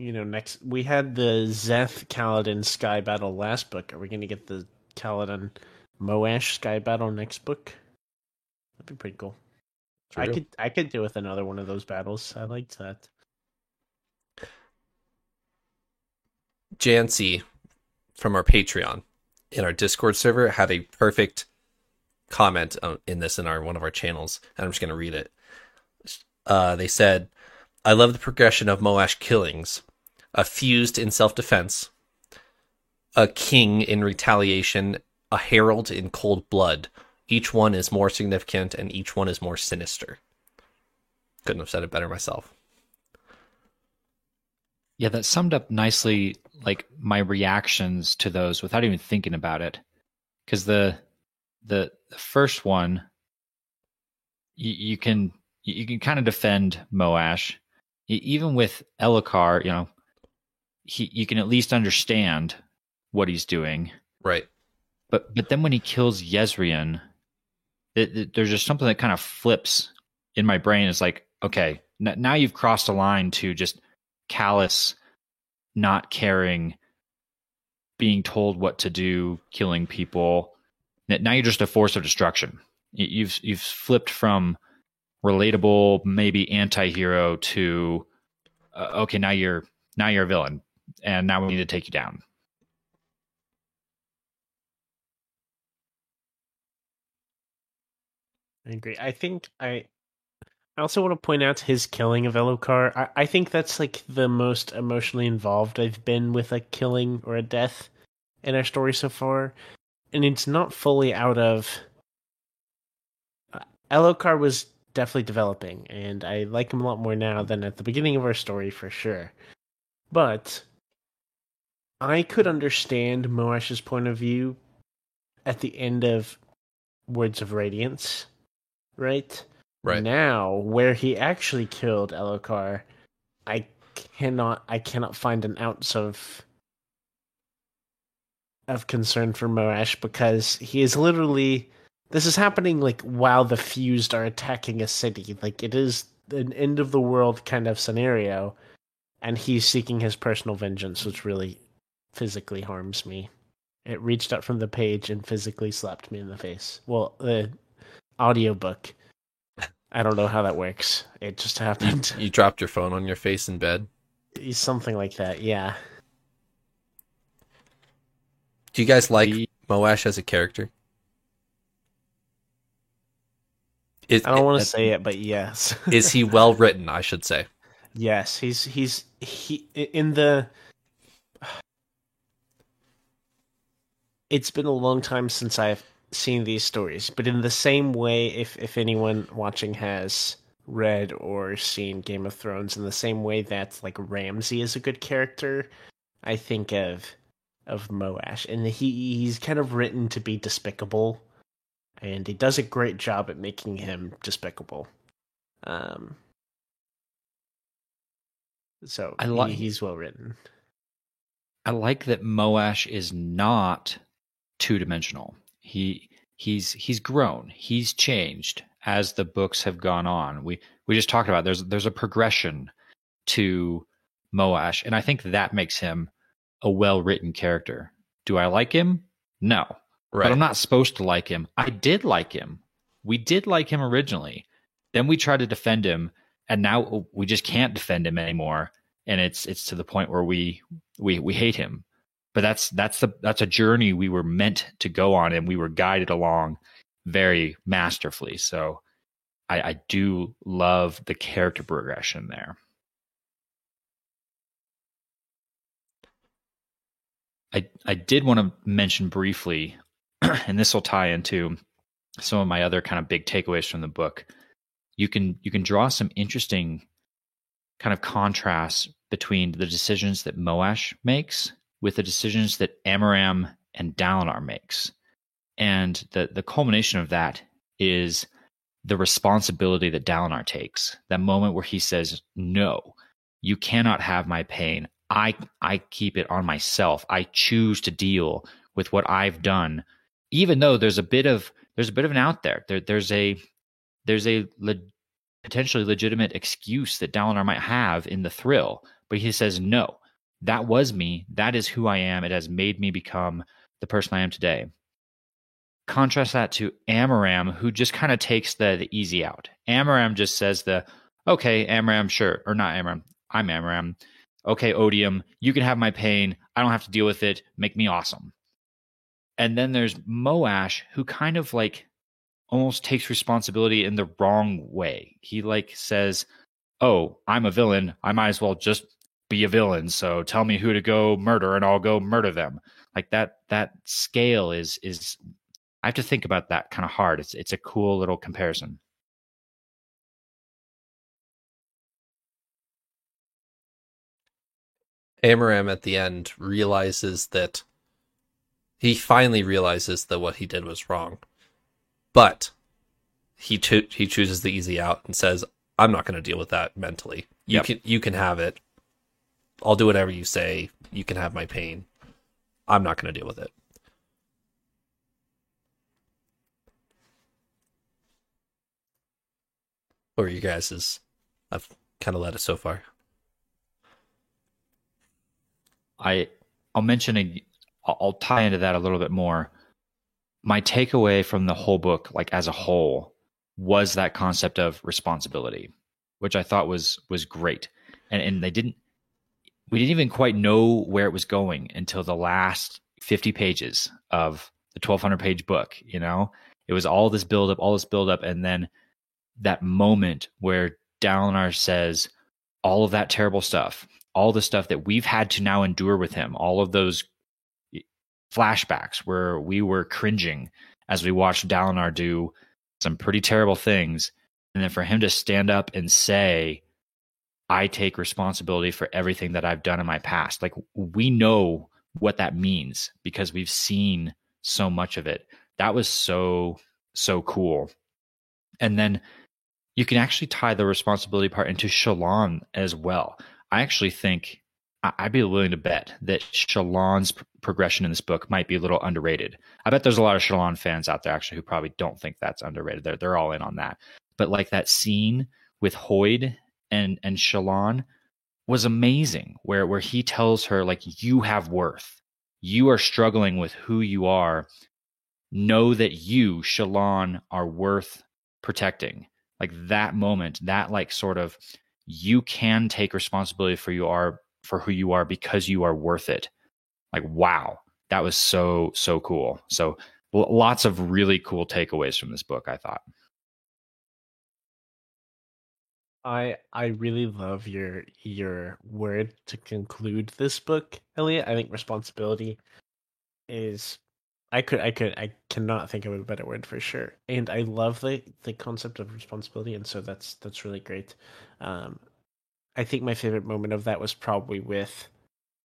you know next we had the Szeth Kaladin Sky Battle last book. Are we going to get the Kaladin Moash Sky Battle next book? That'd be pretty cool. I could I could do with another one of those battles. I liked that. Jancy from our Patreon in our Discord server had a perfect comment uh, in this in our one of our channels, and I'm just going to read it. Uh, they said, "I love the progression of Moash killings, a fused in self-defense, a king in retaliation, a herald in cold blood. Each one is more significant, and each one is more sinister." Couldn't have said it better myself. Yeah, that summed up nicely like my reactions to those without even thinking about it. Cuz the the the first one you, you can you can kind of defend Moash even with Elhokar, you know, he you can at least understand what he's doing. Right. But but then when he kills Yezrian, it, it- there's just something that kind of flips in my brain. It's like, okay, n- now you've crossed a line to just callous, not caring, being told what to do, killing people. Now you're just a force of destruction. You've you've flipped from relatable, maybe anti-hero to uh, okay, now you're now you're a villain, and now we need to take you down. I agree. I think I I also want to point out his killing of Elhokar. I, I think that's like the most emotionally involved I've been with a killing or a death in our story so far. And it's not fully out of uh, Elhokar was definitely developing, and I like him a lot more now than at the beginning of our story for sure. But I could understand Moash's point of view at the end of Words of Radiance, right? Right. Now, where he actually killed Elhokar, I cannot I cannot find an ounce of of concern for Moash because he is literally this is happening like while the fused are attacking a city. Like it is an end of the world kind of scenario, and he's seeking his personal vengeance, which really physically harms me. It reached up from the page and physically slapped me in the face. Well, the audiobook. I don't know how that works. It just happened. You dropped your phone on your face in bed. Something like that, yeah. Do you guys like The- Moash as a character? Is, I don't want to say it, but yes. is he well written? I should say. yes, he's he's he in the It's been a long time since I've seen these stories, but in the same way if if anyone watching has read or seen Game of Thrones in the same way that like Ramsay is a good character, I think of of Moash and he he's kind of written to be despicable and he does a great job at making him despicable. Um so I he- like- he's well written. I like that Moash is not two dimensional. He he's he's grown. He's changed as the books have gone on. We we just talked about there's there's a progression to Moash, and I think that makes him a well written character. Do I like him? No. Right. But I'm not supposed to like him. I did like him. We did like him originally. Then we try to defend him, and now we just can't defend him anymore. And it's it's to the point where we we we hate him. But that's that's the that's a journey we were meant to go on, and we were guided along very masterfully. So I, I do love the character progression there. I I did want to mention briefly, and this will tie into some of my other kind of big takeaways from the book. You can you can draw some interesting kind of contrasts between the decisions that Moash makes with the decisions that Amaram and Dalinar makes. And the the culmination of that is the responsibility that Dalinar takes. That moment where he says, "No, you cannot have my pain. I I keep it on myself. I choose to deal with what I've done, even though there's a bit of there's a bit of an out there. there there's a there's a le- potentially legitimate excuse that Dalinar might have in the thrill, but he says no. That was me. That is who I am. It has made me become the person I am today. Contrast that to Amaram, who just kind of takes the, the easy out. Amaram just says the, okay, Amaram, sure, or not Amaram, I'm Amaram okay, odium, you can have my pain. I don't have to deal with it. Make me awesome. And then there's Moash, who kind of like almost takes responsibility in the wrong way. He like says, Oh, I'm a villain. I might as well just be a villain. So tell me who to go murder and I'll go murder them. Like that that scale is is I have to think about that kind of hard. It's it's a cool little comparison. Amaram at the end realizes that he finally realizes that what he did was wrong, but he cho- he chooses the easy out and says, "I'm not going to deal with that mentally. You Yep. can you can have it. I'll do whatever you say. You can have my pain. I'm not going to deal with it." Are you guys' I've kind of led it so far. I I'll mention a I'll tie into that a little bit more. My takeaway from the whole book, like as a whole, was that concept of responsibility, which I thought was was great. And and they didn't we didn't even quite know where it was going until the last 50 pages of the 1200 page book, you know? It was all this build up, all this build up and then that moment where Dalinar says all of that terrible stuff, all the stuff that we've had to now endure with him, all of those flashbacks where we were cringing as we watched Dalinar do some pretty terrible things. And then for him to stand up and say, I take responsibility for everything that I've done in my past. Like we know what that means because we've seen so much of it. That was so, so cool. And then you can actually tie the responsibility part into Shallan as well. I actually think I'd be willing to bet that Shallan's progression in this book might be a little underrated. I bet there's a lot of Shallan fans out there actually who probably don't think that's underrated. They're they're all in on that. But like that scene with Hoid and and Shallan was amazing, where where he tells her like you have worth, you are struggling with who you are. Know that you, Shallan, are worth protecting. Like that moment, that like sort of you can take responsibility for you are for who you are because you are worth it. Like wow, that was so so cool. So lots of really cool takeaways from this book. I thought. I I really love your your word to conclude this book, Elliot. I think responsibility is I could I could I cannot think of a better word for sure. And I love the the concept of responsibility and so that's that's really great. Um I think my favorite moment of that was probably with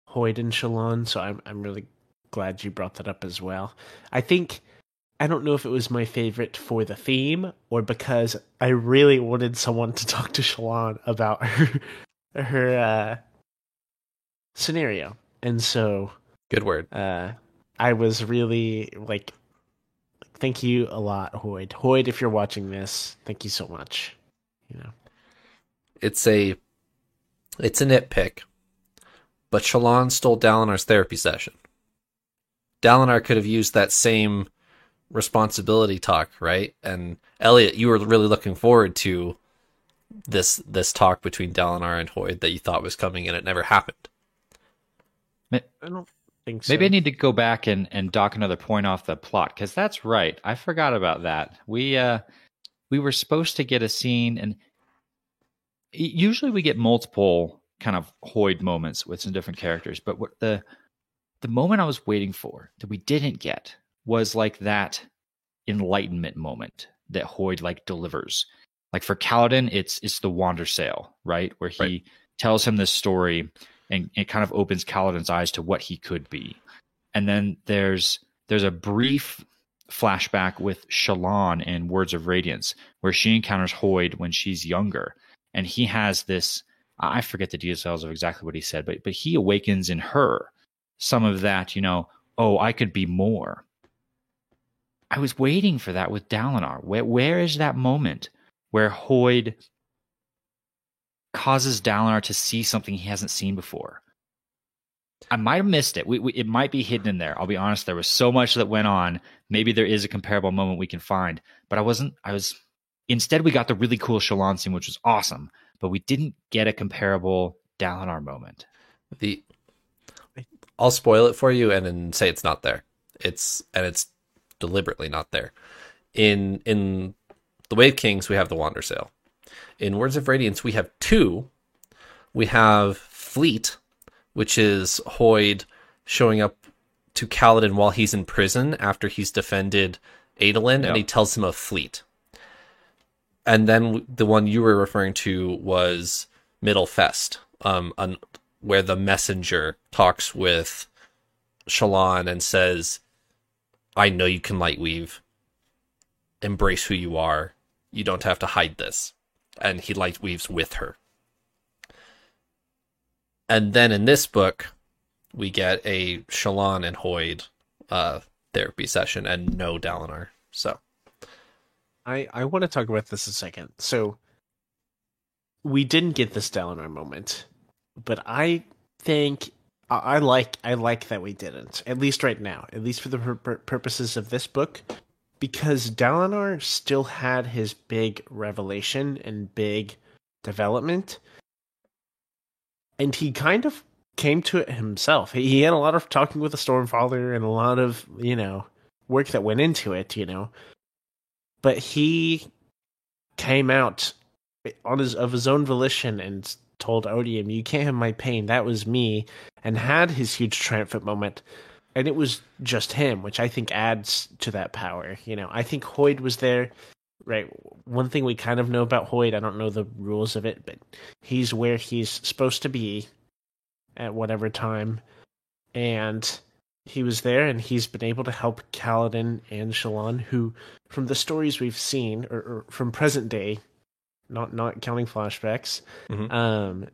Hoid and Shallan, so I'm I'm really glad you brought that up as well. I think I don't know if it was my favorite for the theme or because I really wanted someone to talk to Shallan about her her uh, scenario, and so Good word. uh, I was really like, thank you a lot, Hoid. Hoid, if you're watching this, thank you so much. You know, It's a it's a nitpick, but Shallan stole Dalinar's therapy session. Dalinar could have used that same responsibility talk, right? And Elliot, you were really looking forward to this this talk between Dalinar and Hoid that you thought was coming, and it never happened. I don't think so. Maybe I need to go back and, and dock another point off the plot because that's right. I forgot about that. We uh we were supposed to get a scene, and usually we get multiple kind of Hoid moments with some different characters. But what the the moment I was waiting for that we didn't get was like that enlightenment moment that Hoid like delivers. Like for Kaladin, it's it's the Wandersail, right? Where he Right. tells him this story and it kind of opens Kaladin's eyes to what he could be. And then there's there's a brief flashback with Shallan in Words of Radiance, where she encounters Hoid when she's younger, and he has this. I forget the details of exactly what he said, but but he awakens in her some of that. You know, oh, I could be more. I was waiting for that with Dalinar. Where where is that moment where Hoid causes Dalinar to see something he hasn't seen before? I might have missed it. We, we, it might be hidden in there. I'll be honest. There was so much that went on. Maybe there is a comparable moment we can find, but I wasn't. I was. Instead, we got the really cool Shallan scene, which was awesome, but we didn't get a comparable Dalinar moment. The I'll spoil it for you and then say it's not there. It's and it's deliberately not there. In in the Way of Kings we have the Wandersail. In Words of Radiance we have two. We have Fleet, which is Hoid showing up to Kaladin while he's in prison after he's defended Adolin, Yep. and he tells him of Fleet. And then the one you were referring to was Middle Fest, um, an, where the messenger talks with Shallan and says, "I know you can light weave. Embrace who you are. You don't have to hide this." And he light weaves with her. And then in this book, we get a Shallan and Hoid uh, therapy session and no Dalinar. So I I want to talk about this a second. So we didn't get this Dalinar moment, but I think I, like I like that we didn't. At least right now, at least for the pur- purposes of this book, because Dalinar still had his big revelation and big development, and he kind of came to it himself. He, he had a lot of talking with the Stormfather and a lot of you know work that went into it. You know but he came out on his of his own volition and told Odium, "You can't have my pain. That was me," and had his huge triumphant moment. And it was just him, which I think adds to that power. You know, I think Hoid was there. Right. One thing we kind of know about Hoid, I don't know the rules of it, but he's where he's supposed to be at whatever time. And he was there and he's been able to help Kaladin and Shallan, who from the stories we've seen, or, or from present day, not not counting flashbacks, Mhm. um,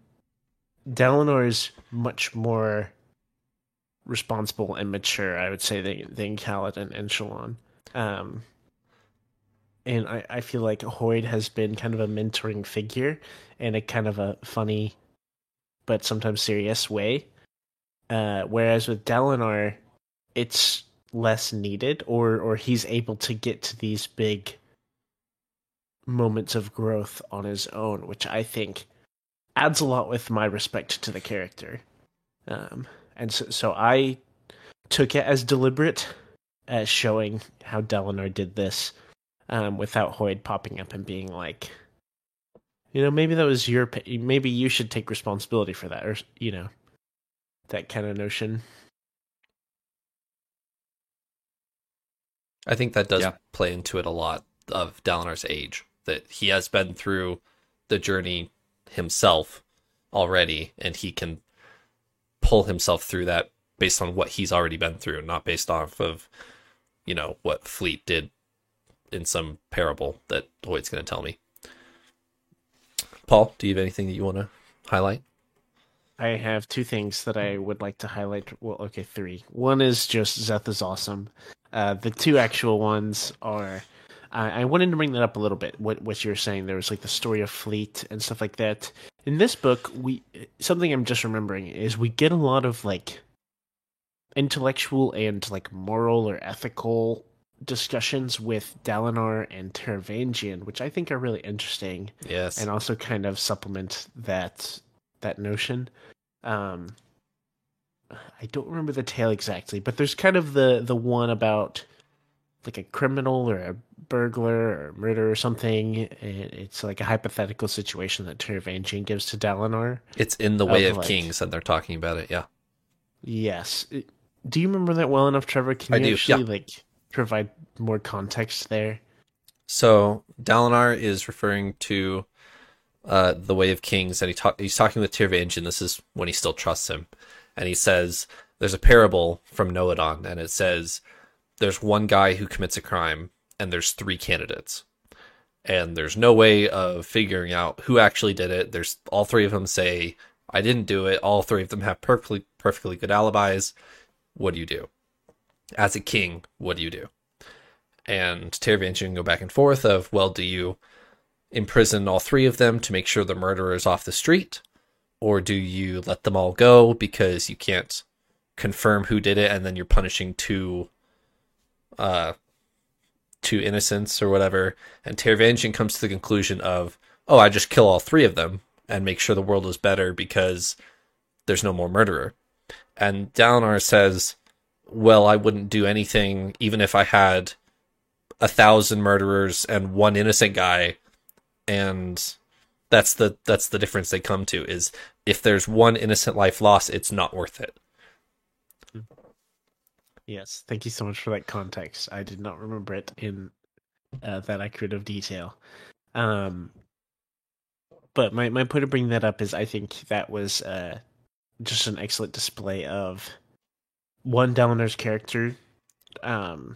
Dalinar is much more responsible and mature, I would say, than than Kaladin and Shallan. Um, and I, I feel like Hoid has been kind of a mentoring figure in a kind of a funny, but sometimes serious way. Uh, whereas with Dalinar, it's less needed, or or he's able to get to these big moments of growth on his own, which I think adds a lot with my respect to the character. Um, and so, so I took it as deliberate as showing how Dalinar did this um, without Hoid popping up and being like, you know, maybe that was your, maybe you should take responsibility for that, or you know, that kind of notion. I think that does Yeah. play into it a lot of Dalinar's age. That he has been through the journey himself already, and he can pull himself through that based on what he's already been through, not based off of, you know, what Fleet did in some parable that Hoid's going to tell me. Paul, do you have anything that you want to highlight? I have two things that I would like to highlight. Well, okay, three. One is just Szeth is awesome. Uh, the two actual ones are. I I wanted to bring that up a little bit. What what you're saying there was like the story of Fleet and stuff like that. In this book, we something I'm just remembering is we get a lot of like intellectual and like moral or ethical discussions with Dalinar and Taravangian, which I think are really interesting Yes. and also kind of supplement that that notion. Um, I don't remember the tale exactly, but there's kind of the the one about like a criminal or a burglar or murder or something. It's like a hypothetical situation that Taravangian gives to Dalinar. It's in the way Of, of like- kings, and they're talking about it. Yeah. Yes. Do you remember that well enough, Trevor? Can I you do, actually yeah. like provide more context there? So Dalinar is referring to uh, the Way of Kings, and he talk- he's talking with Taravangian. This is when he still trusts him, and he says there's a parable from Nohadon, and it says there's one guy who commits a crime, and there's three candidates, and there's no way of figuring out who actually did it. There's all three of them say I didn't do it. All three of them have perfectly perfectly good alibis. What do you do? As a king, what do you do? and Taravangian go back and forth of, well, do you imprison all three of them to make sure the murderer is off the street? Or do you let them all go because you can't confirm who did it and then you're punishing two uh two innocents or whatever? And Taravangian comes to the conclusion of, oh, I just kill all three of them and make sure the world is better because there's no more murderer. And Dalinar says, well, I wouldn't do anything even if I had a thousand murderers and one innocent guy and that's the that's the difference they come to is if there's one innocent life lost it's not worth it Yes. Thank you so much for that context. I did not remember it in uh, that accurate of detail. Um, but my, my point of bringing that up is I think that was uh, just an excellent display of one Dalinar's character, um,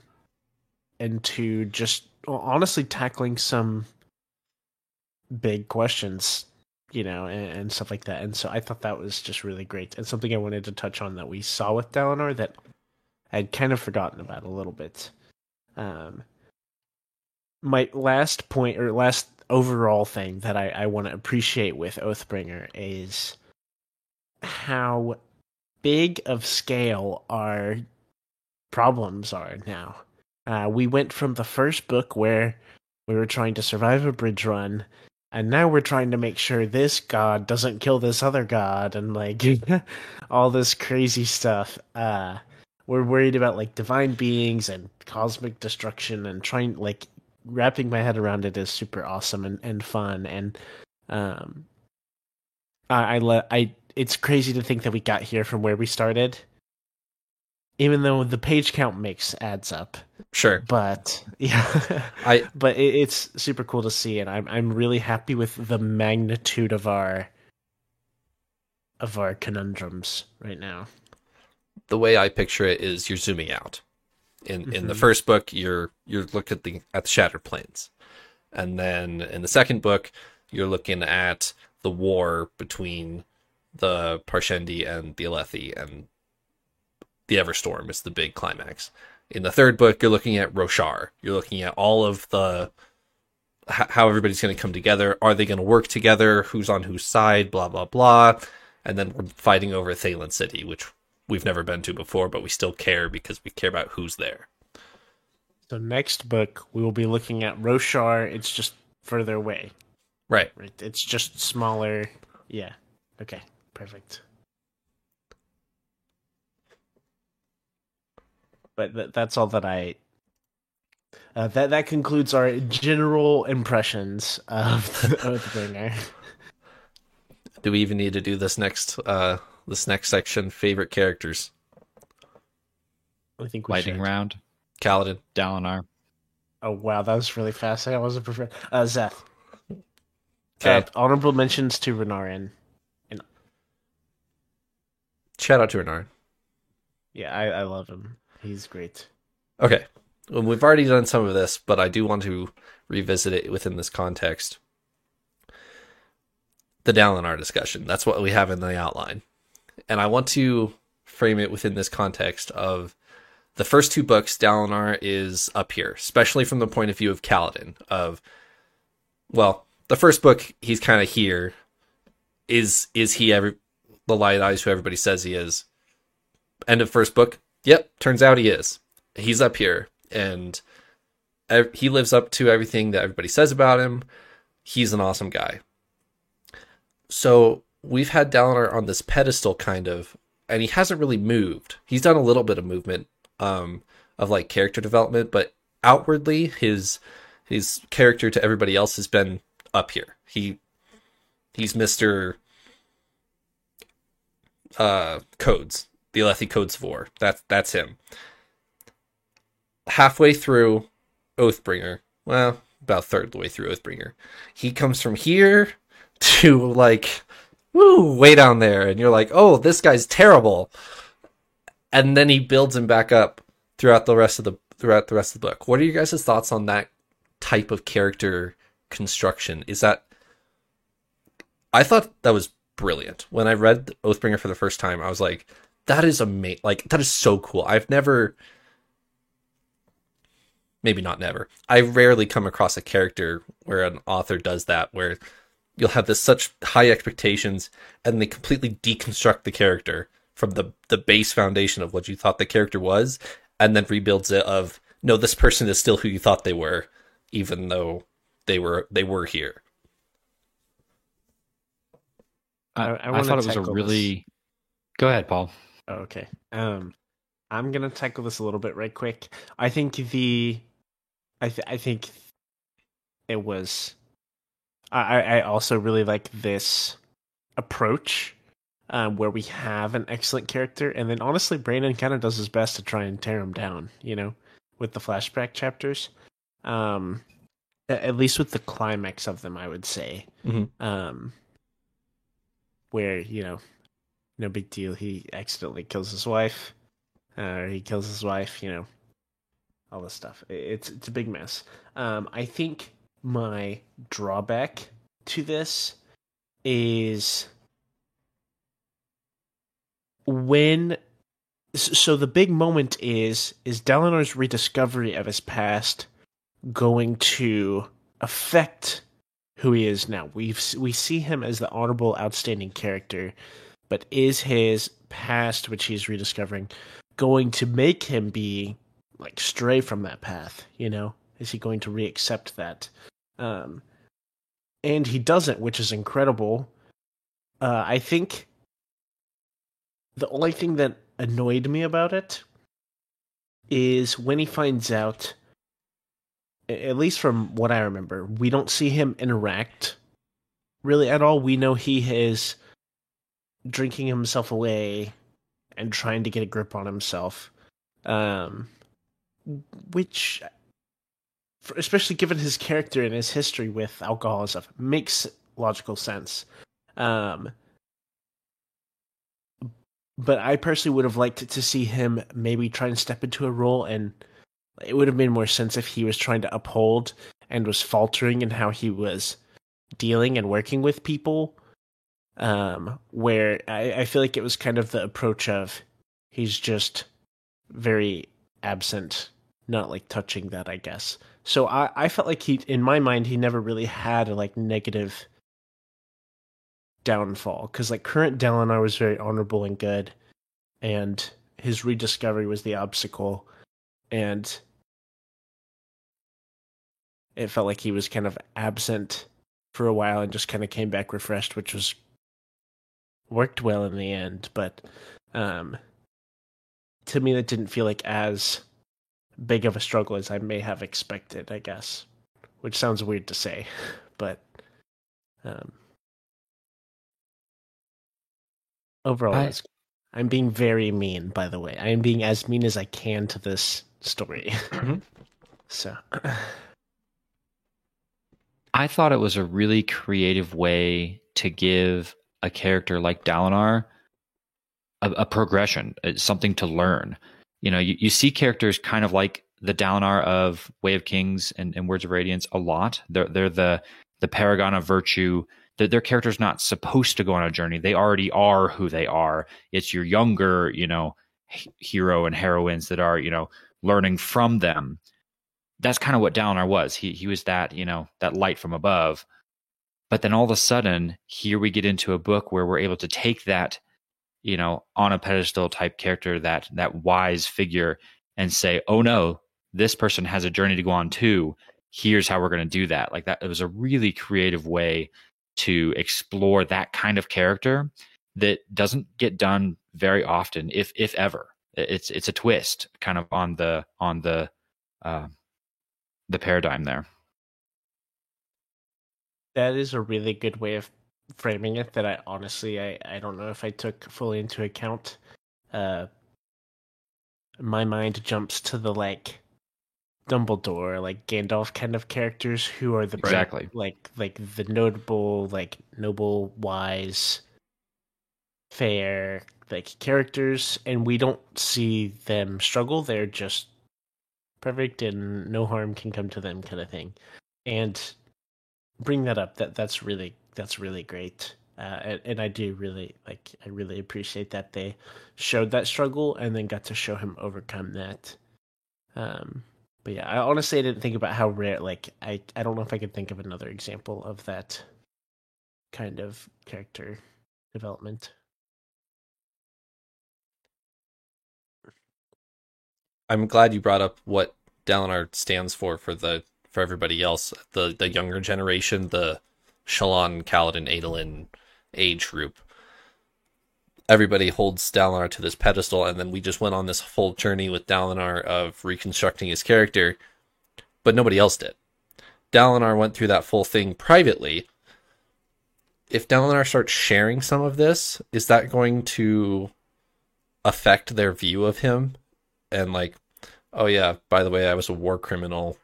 and two just well, honestly tackling some big questions, you know, and, and stuff like that. And so I thought that was just really great and something I wanted to touch on that we saw with Dalinar that I'd kind of forgotten about a little bit. Um, my last point or last overall thing that I, I want to appreciate with Oathbringer is how big of scale our problems are now. Uh, we went from the first book where we were trying to survive a bridge run, and now we're trying to make sure this god doesn't kill this other god, and like all this crazy stuff. Uh, we're worried about like divine beings and cosmic destruction, and trying like wrapping my head around it is super awesome and, and fun. And um, I I, le- I it's crazy to think that we got here from where we started. Even though the page count mix adds up, sure but yeah, i but it, it's super cool to see, and I'm I'm really happy with the magnitude of our of our conundrums right now. The way i picture it is you're zooming out in in the Mhm. first book you're you're looking at the at the shattered plains and then in the second book you're looking at the war between the Parshendi and the Alethi and the Everstorm is the big climax. In the third book, you're looking at Roshar. You're looking at all of the how everybody's going to come together. Are they going to work together? Who's on whose side? Blah blah blah. And then we're fighting over Thaylen City, which we've never been to before, but we still care because we care about who's there. So next book we will be looking at Roshar. It's just further away. Right. Right. It's just smaller. Yeah. Okay. Perfect. But th- that's all that I. Uh, that that concludes our general impressions of Oathbringer. Do we even need to do this next uh this next section? Favorite characters. I think we Lightning should. round. Kaladin. Dalinar. Oh wow, that was really fast. I wasn't prepared. Uh, Szeth. Okay. Uh, honorable mentions to Renarin. And shout out to Renard. Yeah, I, I love him. He's great. Okay. Well, we've already done some of this, but I do want to revisit it within this context. The Dalinar discussion. That's what we have in the outline. And I want to frame it within this context of the first two books, Dalinar is up here, especially from the point of view of Kaladin. Of well, the first book, he's kind of here. Is is he every the light eyes who everybody says he is? End of first book. Yep, turns out he is. He's up here. and he lives up to everything that everybody says about him. He's an awesome guy. So we've had Dalinar on this pedestal kind of, and he hasn't really moved. He's done a little bit of movement um, of like character development, but outwardly his his character to everybody else has been up here. He he's Mister uh, Codes, the Alethi Codes of War. That's that's him. Halfway through Oathbringer, well, about third of the way through Oathbringer, he comes from here to like, woo, way down there, and you're like, oh, this guy's terrible, and then he builds him back up throughout the rest of the throughout the rest of the book. What are you guys' thoughts on that type of character construction? Is that I thought that was brilliant. When I read Oathbringer for the first time, I was like, that is amazing. Like, that is so cool. I've never, maybe not never, I rarely come across a character where an author does that, where you'll have this such high expectations and they completely deconstruct the character from the, the base foundation of what you thought the character was and then rebuilds it of, no, this person is still who you thought they were, even though they were they were here. I, I, I thought it was a really. This. Go ahead, Paul. Oh, okay. Um, I'm gonna tackle this a little bit right quick. I think the, I th- I think, it was. I I also really like this approach, um, where we have an excellent character, and then honestly, Brandon kind of does his best to try and tear him down. You know, with the flashback chapters. Um, at least with the climax of them, I would say. Mm-hmm. Um, where you know, no big deal. He accidentally kills his wife, uh, he kills his wife. You know, all this stuff. It's it's a big mess. Um, I think my drawback to this is when so the big moment is is Dalinar's rediscovery of his past going to affect who he is now. We we see him as the honorable, outstanding character, but is his past, which he's rediscovering, going to make him be like stray from that path? You know, is he going to reaccept that? Um, and he doesn't, which is incredible. Uh, I think the only thing that annoyed me about it is when he finds out at least from what I remember, we don't see him interact really at all. We know he is drinking himself away and trying to get a grip on himself. Um, which, especially given his character and his history with alcoholism, makes logical sense. Um, but I personally would have liked to see him maybe try and step into a role and it would have made more sense if he was trying to uphold and was faltering in how he was dealing and working with people. Um, where I, I feel like it was kind of the approach of he's just very absent, not like touching that, I guess. So I, I felt like he, in my mind, he never really had a like negative downfall because like current Dalinar was very honorable and good, and his rediscovery was the obstacle, and it felt like he was kind of absent for a while and just kind of came back refreshed, which was worked well in the end. But um, to me, that didn't feel like as big of a struggle as I may have expected. I guess, which sounds weird to say, but um, overall, I, I'm being very mean. By the way, I am being as mean as I can to this story. Mm-hmm. so. I thought it was a really creative way to give a character like Dalinar a, a progression, uh, something to learn. You know, you, you see characters kind of like the Dalinar of Way of Kings and, and Words of Radiance a lot. They're they're the the paragon of virtue. Their, their character's not supposed to go on a journey. They already are who they are. It's your younger, you know, hero and heroines that are, you know, learning from them that's kind of what Dalinar was. He he was that you know that light from above. But then all of a sudden, here we get into a book where we're able to take that, you know, on a pedestal type character, that that wise figure, and say, oh no, this person has a journey to go on too. Here's how we're going to do that. Like that, it was a really creative way to explore that kind of character that doesn't get done very often, if if ever. It's it's a twist, kind of on the on the uh, the paradigm there. That is a really good way of framing it. That I honestly, I I don't know if I took fully into account. Uh, my mind jumps to the like Dumbledore, like Gandalf kind of characters who are the exactly like like the notable, like noble, wise, fair, like characters, and we don't see them struggle. They're just perfect, and no harm can come to them, kind of thing. And bring that up. That that's really that's really great. Uh, and, and, I do really like. I really appreciate that they showed that struggle and then got to show him overcome that. Um, but yeah, I honestly didn't think about how rare. Like, I I don't know if I could think of another example of that kind of character development. I'm glad you brought up what Dalinar stands for for the for everybody else, the the younger generation, the Shallan, Kaladin, Adolin age group. Everybody holds Dalinar to this pedestal, and then we just went on this full journey with Dalinar of reconstructing his character, but nobody else did. Dalinar went through that full thing privately. If Dalinar starts sharing some of this, is that going to affect their view of him? And like, oh yeah, by the way, I was a war criminal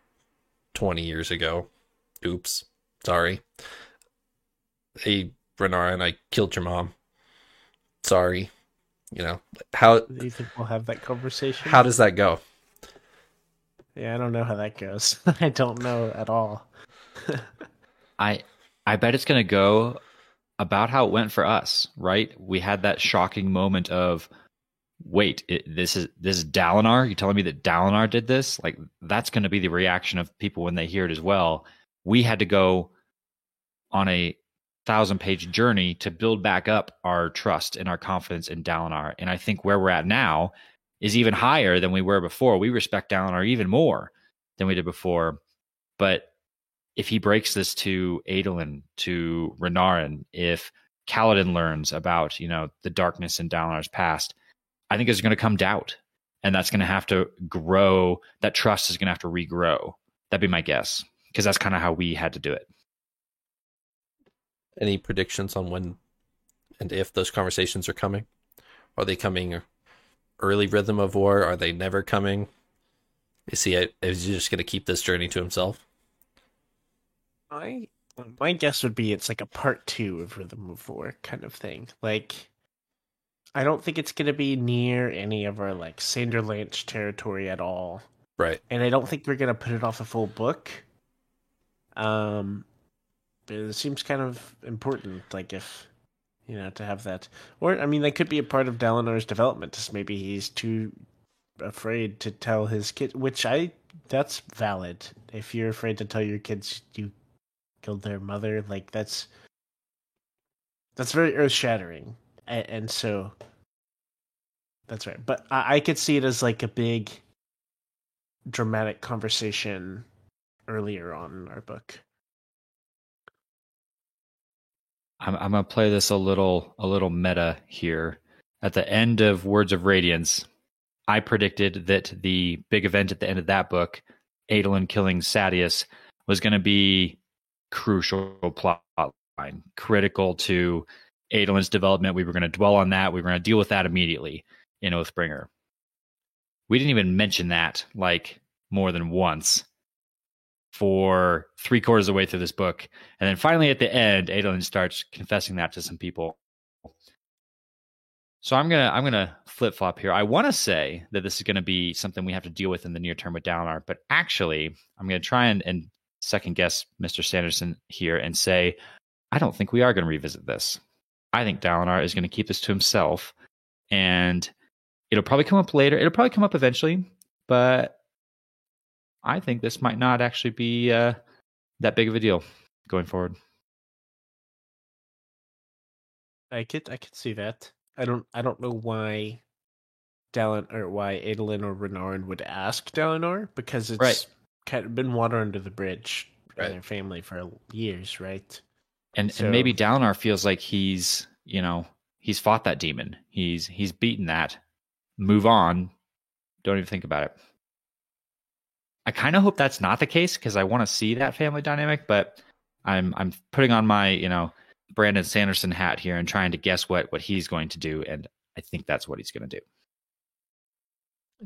20 years ago. Oops. Sorry. Hey, Renara and I killed your mom. Sorry. You know, how do you think we'll have that conversation? How does that go? Yeah, I don't know how that goes. I don't know at all. I I bet it's going to go about how it went for us, right? We had that shocking moment of wait, it, this is this is Dalinar. You telling me that Dalinar did this? Like that's going to be the reaction of people when they hear it as well. We had to go on a thousand page journey to build back up our trust and our confidence in Dalinar. And I think where we're at now is even higher than we were before. We respect Dalinar even more than we did before. But if he breaks this to Adolin, to Renarin, if Kaladin learns about, you know, the darkness in Dalinar's past, I think there's going to come doubt, and that's going to have to grow. That trust is going to have to regrow. That'd be my guess, because that's kind of how we had to do it. Any predictions on when and if those conversations are coming? Are they coming early rhythm of war? Are they never coming? Is he is he just going to keep this journey to himself? I my guess would be it's like a part two of Rhythm of War kind of thing. Like I don't think it's going to be near any of our like Sanderlanche territory at all. Right. And I don't think we're going to put it off a full book. Um, it seems kind of important, like if you know to have that, or I mean, that could be a part of Dalinar's development. Just maybe he's too afraid to tell his kid, which I that's valid. If you're afraid to tell your kids you killed their mother, like that's that's very earth shattering and, and so that's right. But I, I could see it as like a big dramatic conversation earlier on in our book. I'm, I'm gonna play this a little a little meta here. At the end of Words of Radiance, I predicted that the big event at the end of that book, Adolin killing Sadeas, was going to be crucial plot line, critical to Adolin's development. We were going to dwell on that. We were going to deal with that immediately in Oathbringer. We didn't even mention that like more than once for three quarters of the way through this book. And then finally at the end, Adolin starts confessing that to some people. So I'm gonna I'm gonna flip flop here. I want to say that this is gonna be something we have to deal with in the near term with Dalinar, but actually I'm gonna try and, and second guess Mr. Sanderson here and say I don't think we are gonna revisit this. I think Dalinar is to keep this to himself, and it'll probably come up later. It'll probably come up eventually, but I think this might not actually be uh, that big of a deal going forward. I could I could see that. I don't I don't know why Dallin or why Adolin or Renarin would ask Dalinar because it's Right. kind of been water under the bridge Right. in their family for years, right? And So- and maybe Dalinar feels like he's you know he's fought that demon. He's he's beaten that. Move on. Don't even think about it. I kind of hope that's not the case because I want to see that family dynamic, but I'm I'm putting on my you know Brandon Sanderson hat here and trying to guess what what he's going to do, and I think that's what he's going to do.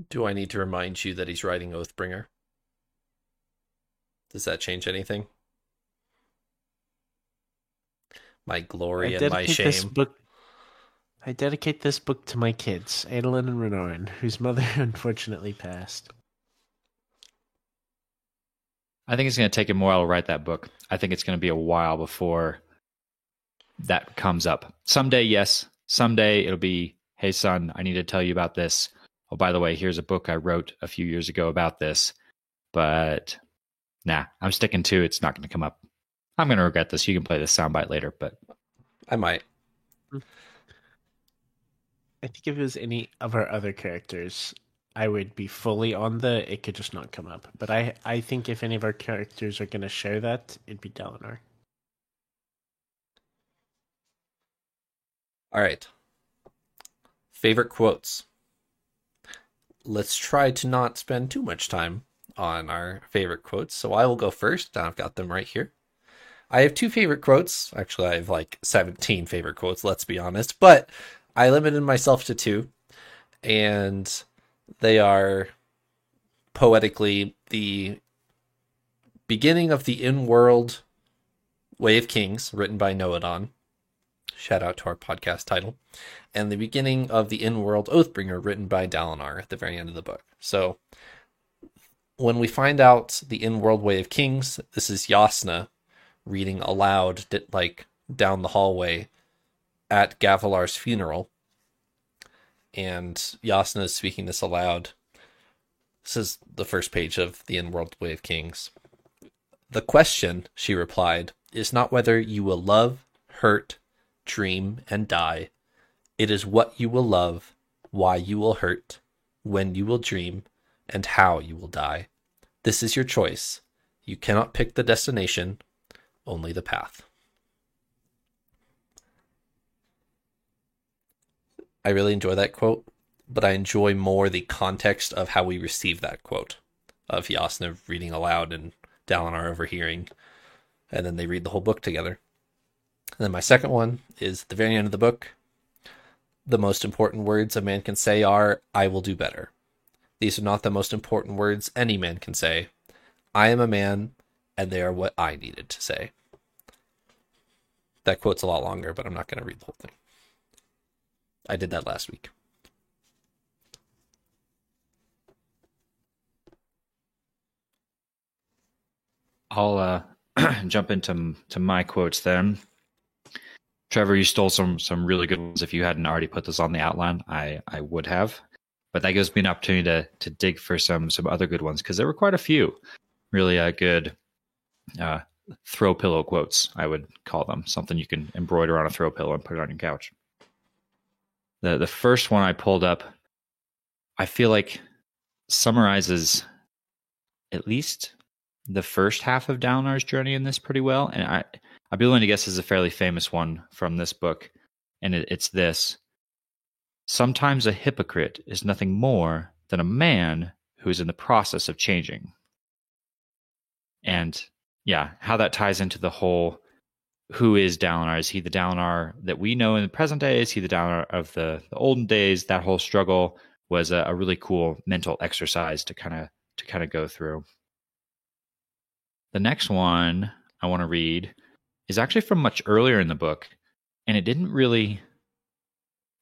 Do I need to remind you that he's writing Oathbringer? Does that change anything? My glory and my shame. book. I dedicate this book to my kids, Adolin and Renarin, whose mother unfortunately passed. I think it's going to take him a while to write that book. I think it's going to be a while before that comes up. Someday, yes. Someday it'll be, hey, son, I need to tell you about this. Oh, by the way, here's a book I wrote a few years ago about this. But nah, I'm sticking to it's not going to come up. I'm going to regret this. You can play this soundbite later, but I might. I think if it was any of our other characters, I would be fully on the. It could just not come up. But I, I think if any of our characters are going to share that, it'd be Dalinar. All right. Favorite quotes. Let's try to not spend too much time on our favorite quotes. So I will go first. I've got them right here. I have two favorite quotes. Actually, I have like 17 favorite quotes, let's be honest. But I limited myself to two. And they are poetically the beginning of the in world Way of Kings, written by Nohadon. Shout out to our podcast title. And the beginning of the in world Oathbringer, written by Dalinar at the very end of the book. So when we find out the in world Way of Kings, this is Yasna reading aloud, like down the hallway at Gavilar's funeral. And Yasna is speaking this aloud. This is the first page of the in world Way of Kings. The question, she replied, is not whether you will love, hurt, dream, and die. It is what you will love, why you will hurt, when you will dream, and how you will die. This is your choice. You cannot pick the destination, only the path. I really enjoy that quote, but I enjoy more the context of how we receive that quote of Yasna reading aloud and Dalinar overhearing, and then they read the whole book together. And then my second one is at the very end of the book. The most important words a man can say are, I will do better. These are not the most important words any man can say. I am a man, and they are what I needed to say. That quote's a lot longer, but I'm not going to read the whole thing. I did that last week. I'll uh, jump into to my quotes then. Trevor, you stole some some really good ones. If you hadn't already put this on the outline, I I would have. But that gives me an opportunity to to dig for some some other good ones because there were quite a few really uh, good uh, throw pillow quotes. I would call them something you can embroider on a throw pillow and put it on your couch. The the first one I pulled up, I feel like summarizes at least the first half of Dalinar's journey in this pretty well, and I I'd be willing to guess is a fairly famous one from this book, and it, it's this: sometimes a hypocrite is nothing more than a man who is in the process of changing. And yeah, how that ties into the whole who is Dalinar? Is he the Dalinar that we know in the present day? Is he the Dalinar of the, the olden days? That whole struggle was a, a really cool mental exercise to kind of to kind of go through. The next one I want to read is actually from much earlier in the book, and it didn't really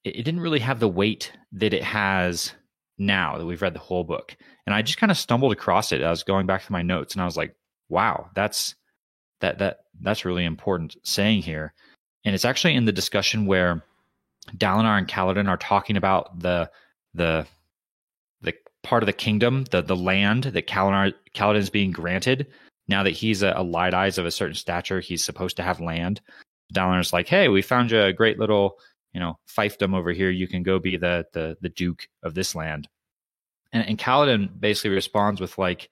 it, it didn't really have the weight that it has now that we've read the whole book. And I just kind of stumbled across it. I was going back to my notes and I was like, wow, that's that that that's really important saying here. And it's actually in the discussion where Dalinar and Kaladin are talking about the the the part of the kingdom, the the land that Kaladin Kaladin is being granted. Now that he's a, a light eyes of a certain stature, he's supposed to have land. Dalinar's like, hey, we found you a great little you know, fiefdom over here. You can go be the the the duke of this land. And, and Kaladin basically responds with like,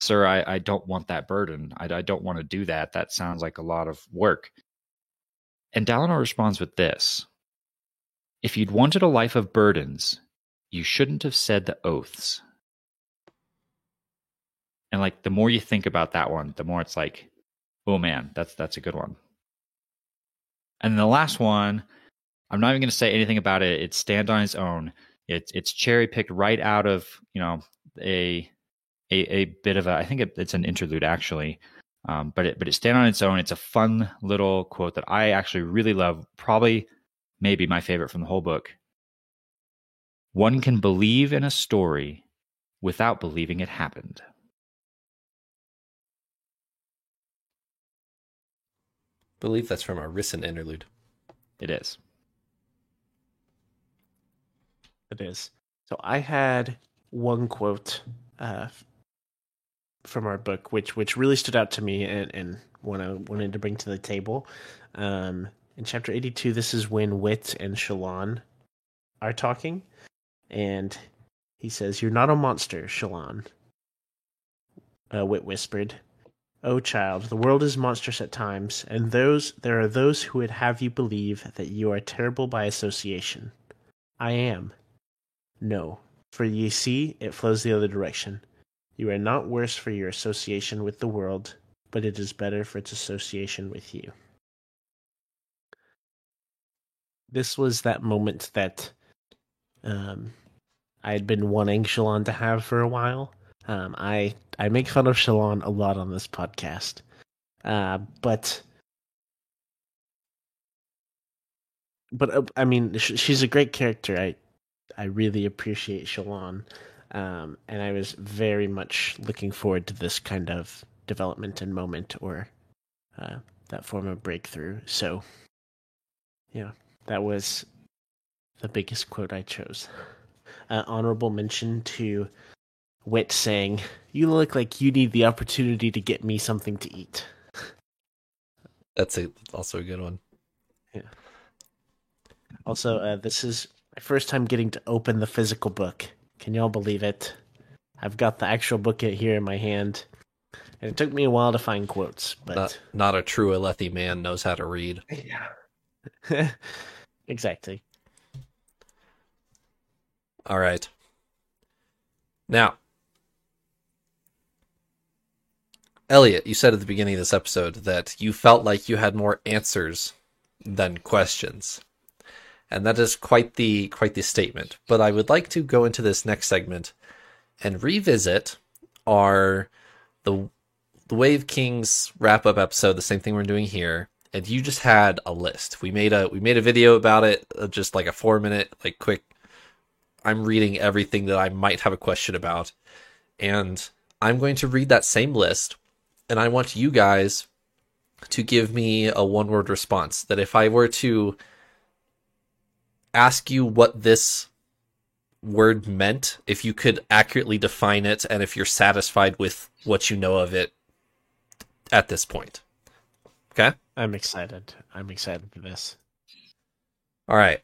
"Sir, I, I don't want that burden. I, I don't want to do that. That sounds like a lot of work." And Dalinar responds with this: "If you'd wanted a life of burdens, you shouldn't have said the oaths." And like, the more you think about that one, the more it's like, "Oh man, that's that's a good one." And then the last one, I'm not even going to say anything about it. It stands on its own. It's it's cherry picked right out of you know a a, a bit of a. I think it, it's an interlude actually, um, but it but it stands on its own. It's a fun little quote that I actually really love. Probably maybe my favorite from the whole book. One can believe in a story without believing it happened. believe that's from our recent interlude. It is. It is. So I had one quote uh, from our book, which which really stood out to me and, and what I wanted to bring to the table. Um, in chapter eighty two, this is when Wit and Shallan are talking, and he says, "You're not a monster, Shallan." Uh, Wit whispered, Oh, child, the world is monstrous at times, and those there are those who would have you believe that you are terrible by association. I am." No, for ye see, it flows the other direction. You are not worse for your association with the world, but it is better for its association with you. This was that moment that um, I had been wanting Shallan to have for a while. Um, I I make fun of Shallan a lot on this podcast, uh, but but uh, I mean sh- she's a great character. I I really appreciate Shallan, um, and I was very much looking forward to this kind of development and moment or uh, that form of breakthrough. So, yeah, that was the biggest quote I chose. Uh, honorable mention to Wit saying, "You look like you need the opportunity to get me something to eat." That's a, also a good one. Yeah. Also, uh, this is my first time getting to open the physical book. Can y'all believe it? I've got the actual book here in my hand, and it took me a while to find quotes, but Not, not a true Alethi man knows how to read. yeah, exactly. All right. Now, Elliot, you said at the beginning of this episode that you felt like you had more answers than questions. And that is quite the quite the statement. But I would like to go into this next segment and revisit our the the Way of Kings wrap up episode, the same thing we're doing here. And you just had a list. We made a we made a video about it, uh, just like a four minute like quick I'm reading everything that I might have a question about. And I'm going to read that same list. And I want you guys to give me a one word response. That if I were to ask you what this word meant, if you could accurately define it, and if you're satisfied with what you know of it at this point. Okay? I'm excited. I'm excited for this. All right.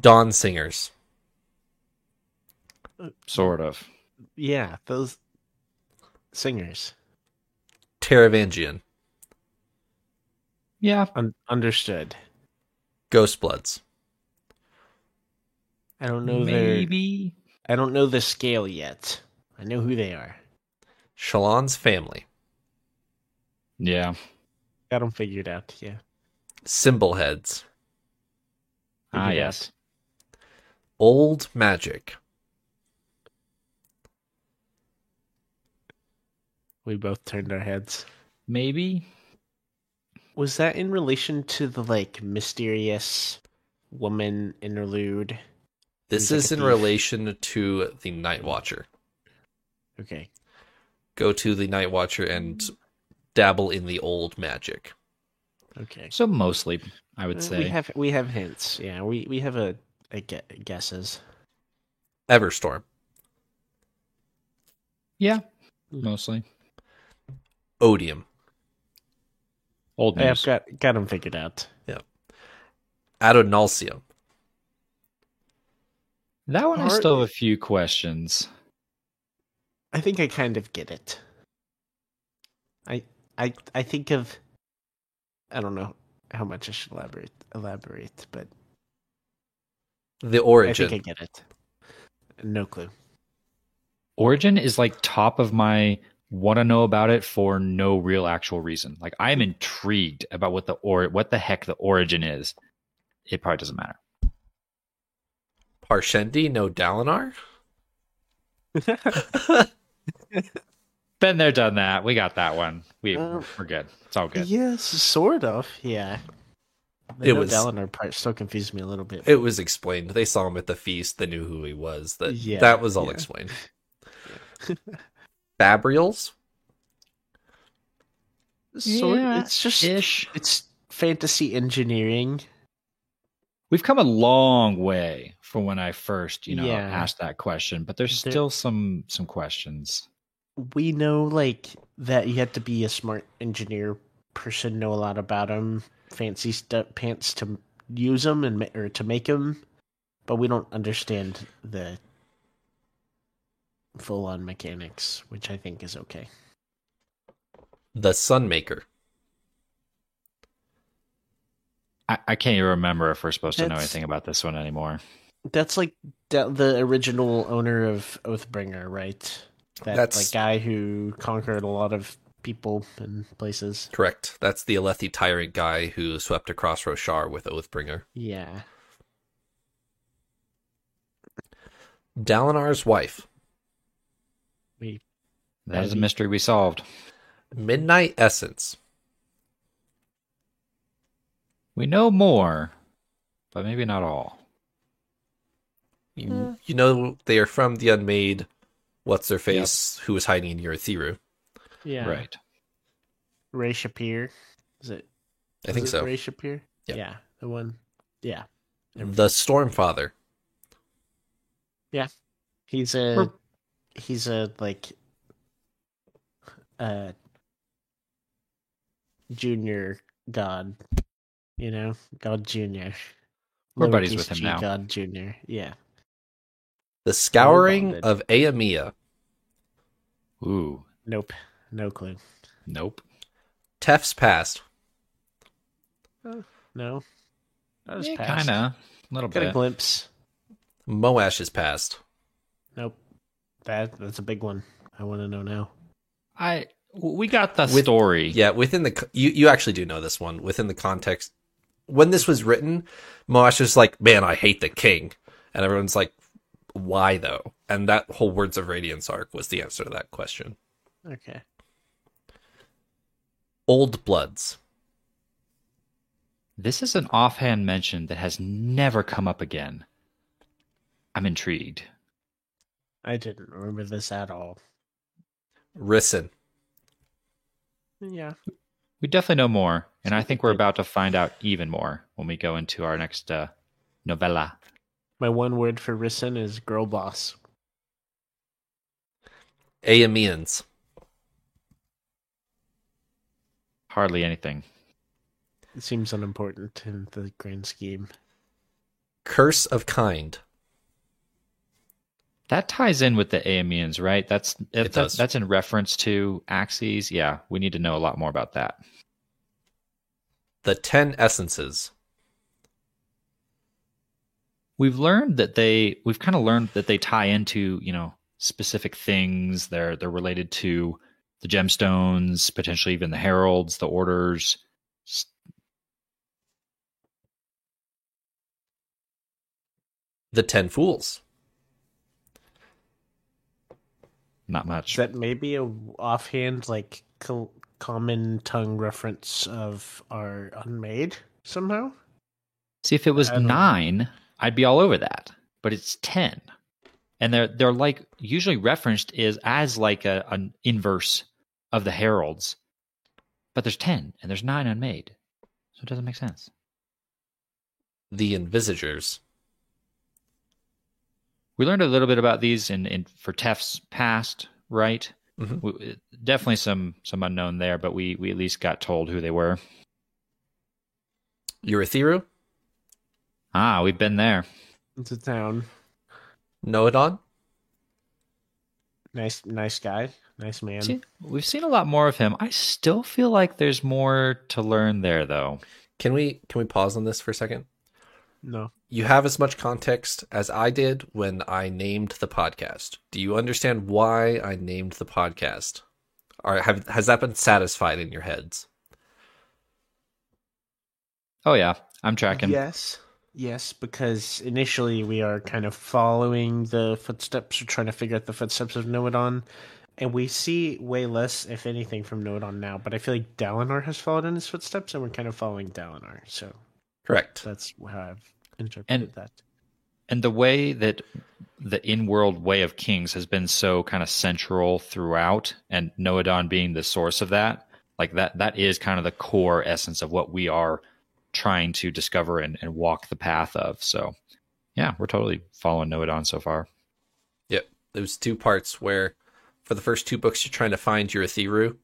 Dawn Singers. Sort of. Yeah, those singers. Taravangian. Yeah. Un- understood. Ghost Bloods. I don't know their. Maybe. I don't know the scale yet. I know who they are. Shallan's family. Yeah. Got them figured out. Yeah. Symbol heads. Ah, Figured yes. Old magic. We both turned our heads. Maybe. Was that in relation to the like mysterious woman interlude? This Seems like is in thief. relation to the Night Watcher. Okay. Go to the Night Watcher and dabble in the old magic. Okay. So mostly, I would Uh, say. we have we have hints. Yeah, we we have a, a gue- guesses. Everstorm. yeah. Mostly. Odium. Old I've got got them figured out. Yeah. Adonalsium. That one I still have a few questions. I think I kind of get it. I I I think of I don't know how much I should elaborate elaborate, but The origin. I think I get it. No clue. Origin is like top of my want to know about it for no real actual reason. Like I am intrigued about what the or what the heck the origin is. It probably doesn't matter. Parshendi no Dalinar? Been there, done that. We got that one. We Uh, we're good. It's all good. Yes, sort of. Yeah. The It no was- Dalinar part still confused me a little bit. It was explained. They saw him at the feast. They knew who he was. That Yeah, that was all yeah. explained. Fabrials? sort Yeah, it's just Ish. it's fantasy engineering. We've come a long way from when I first, you know, Yeah. asked that question, but there's There- still some some questions. we know like that you have to be a smart engineer person know a lot about them fancy stuff pants to use them and ma- or to make them but we don't understand the full on mechanics which i think is okay The Sunmaker. I, I can't even remember if we're supposed to know That's- anything about this one anymore. that's like the, the original owner of oathbringer right that That's- like guy who conquered a lot of people and places Correct. That's the Alethi tyrant guy who swept across Roshar with Oathbringer. yeah Dalinar's wife. We That is a mystery we solved. Midnight Essence. We know more, but maybe not all. You, you know they are from the Unmade. What's their face? Who was hiding near Thiru? yeah Right. Re-Shephir is it I think it so. Re-Shephir? Yeah. Yeah, the one. Yeah, The Stormfather. Yeah. He's a Or- he's a like uh junior god, you know, god junior. We're buddies Lowercase with him g now. God junior. Yeah, The Scouring bonded. of Aimia. Ooh. nope, no clue. Nope. Teft's Past. No, that was Yeah, kinda. A little bit. Got a bit. glimpse. Moash's Past. Nope, that that's a big one. I want to know now. I we got the With- story. Yeah, within the you you actually do know this one within the context. When this was written, Moash is like, "Man, I hate the king," and everyone's like, "Why though?" And that whole Words of Radiance arc was the answer to that question. Okay, Old Bloods. This is an offhand mention that has never come up again. I'm intrigued. I didn't remember this at all. Rysn. Yeah, We definitely know more, and I think we're about to find out even more when we go into our next uh, novella. my one word for Rysn is girl boss. Aimians. Hardly anything. It seems unimportant in the grand scheme. Curse of Kind. That ties in with the Aimians, right? That's that, does. that's in reference to Axies. Yeah, we need to know a lot more about that. The Ten Essences. We've learned that they we've kind of learned that they tie into, you know, specific things. They're they're related to the gemstones, potentially even the heralds, the orders. The Ten Fools. Not much. Is that maybe a offhand, like co- common tongue reference of our unmade somehow? See, if it was I know. nine, I'd be all over that. But it's ten, and they're they're like usually referenced is as like a an inverse of the heralds, but there's ten and there's nine unmade, so it doesn't make sense. The Envisagers. We learned a little bit about these in, in for Teft's past, right? Mhm. We, definitely some some unknown there, but we we at least got told who they were. Urithiru. Ah, we've been there. It's a town. Nohadon? Nice, nice guy. Nice man. See, we've seen a lot more of him. I still feel like there's more to learn there, though. Can we can we pause on this for a second? No. You have as much context as I did when I named the podcast. Do you understand why I named the podcast? Or have has that been satisfied in your heads? Oh yeah, I'm tracking. Yes. Yes, because initially we are kind of following the footsteps, or trying to figure out the footsteps of Nohadon, and we see way less, if anything, from Nohadon now. But I feel like Dalinar has followed in his footsteps, and we're kind of following Dalinar. So Correct. that's how I've interpreted And- that. And the way that the in-world way of kings has been so kind of central throughout, and Nohadon being the source of that, like that that is kind of the core essence of what we are trying to discover and, and walk the path of. So yeah, we're totally following Nohadon so far. Yep. There's two parts where for the first two books you're trying to find Urithiru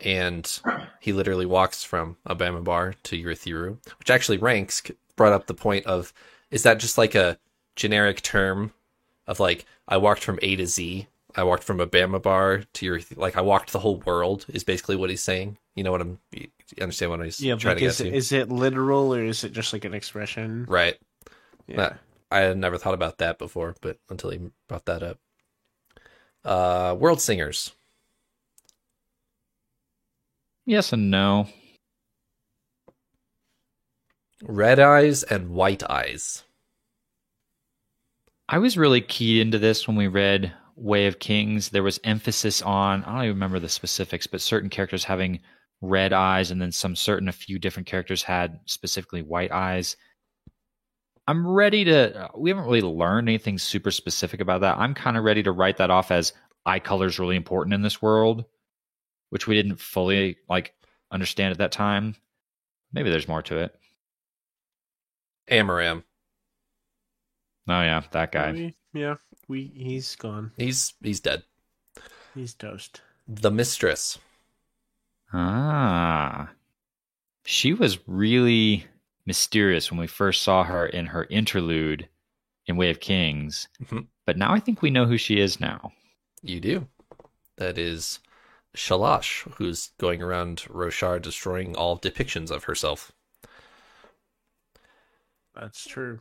and he literally walks from Abamabar to Urithiru, which actually ranks brought up the point of is that just like a generic term of like I walked from A to Z. I walked from Abamabar to your like I walked the whole world is basically what he's saying. You know what I'm you understand what he's Yeah, trying like to get is, to? it, is it literal or is it just like an expression? right. Yeah. That- I had never thought about that before, but until he brought that up. Uh World Singers. Yes and no. Red eyes and white eyes. I was really keyed into this when we read Way of Kings. There was emphasis on, I don't even remember the specifics, but certain characters having red eyes, and then some certain, a few different characters had specifically white eyes. I'm ready to, we haven't really learned anything super specific about that. I'm kind of ready to write that off as eye color is really important in this world, which we didn't fully like understand at that time. Maybe there's more to it. Amaram. Oh, yeah, that guy. We- yeah, we he's gone. He's he's dead. He's toast. The Mistress. Ah. She was really mysterious when we first saw her in her interlude in Way of Kings. Mhm. But now I think we know who she is now. You do. That is Shalash, who's going around Roshar destroying all depictions of herself. That's true.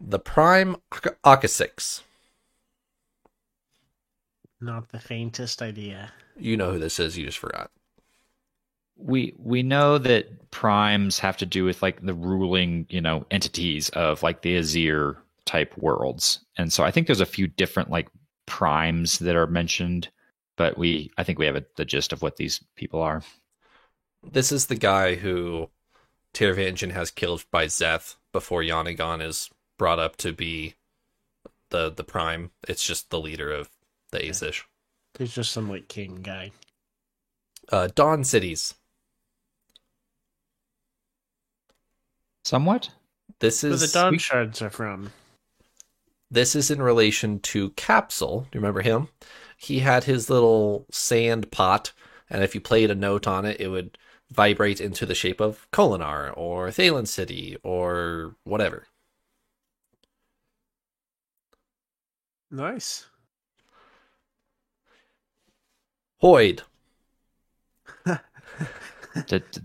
The Prime Ak- Aqasix. Not the faintest idea. You know who this is, you just forgot. We we know that primes have to do with like the ruling, you know, entities of like the Azir type worlds. And so I think there's a few different like primes that are mentioned, but we I think we have a, the gist of what these people are. This is the guy who Taravangian has killed by Szeth before Yanagawn is brought up to be the the Prime. It's just the leader of the Azish. He's just some like king guy. Uh, Dawn Cities. Somewhat? This Where is the Dawn Shards are from. This is in relation to Capsule. Do you remember him? He had his little sand pot, and if you played a note on it, it would vibrate into the shape of Kholinar or Thaylen City or whatever. Nice. Hoid. Did- did-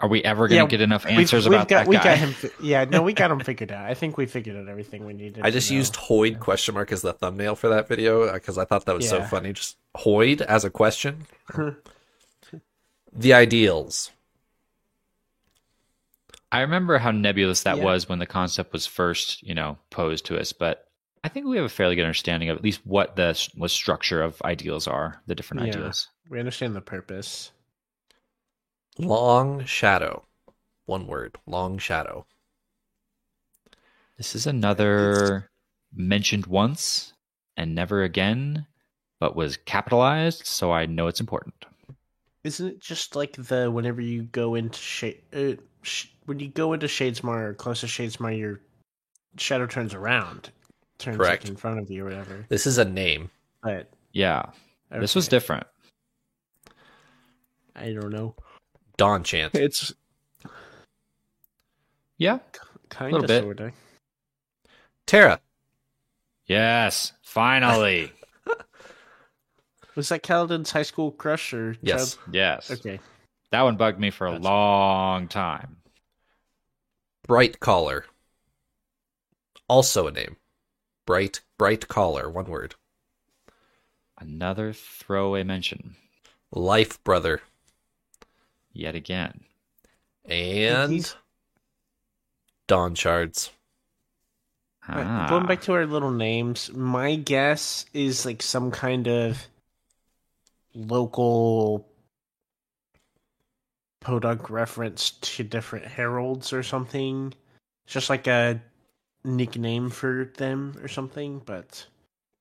are we ever going to Yeah, get enough We've- answers we've about got, that we guy? got him. fi- Yeah, no, we got him figured out. I think we figured out everything we needed. I just used Hoid question mark as the thumbnail for that video uh, because I thought that was so funny. Just Hoid as a question. the ideals. I remember how nebulous that Yeah. was when the concept was first, you know, posed to us, but I think we have a fairly good understanding of at least what the what structure of ideals are, the different Yeah. ideals. We understand the purpose. Long shadow. One word. Long shadow. This is another mentioned once and never again, but was capitalized, so I know it's important. Isn't it just like the whenever you go into shade uh, sh- when you go into Shadesmar or close to Shadesmar, your shadow turns around, turns Correct. like in front of you or whatever. This is a name. But Yeah, this was different. I don't know. Dawn chant. It's Yeah, Kind Little of, bit. sorta. Tara. Yes, finally. Was that Kaladin's high school crush or Yes. child- yes. Okay. That one bugged me for a Gotcha. long time. Bright Collar. Also a name. Bright Bright Collar, one word. Another throwaway mention. Life Brother. Yet again. And He's- Dawn Shards. Ah. Going back to our little names, my guess is like some kind of local podunk reference to different heralds or something. It's just like a nickname for them or something, but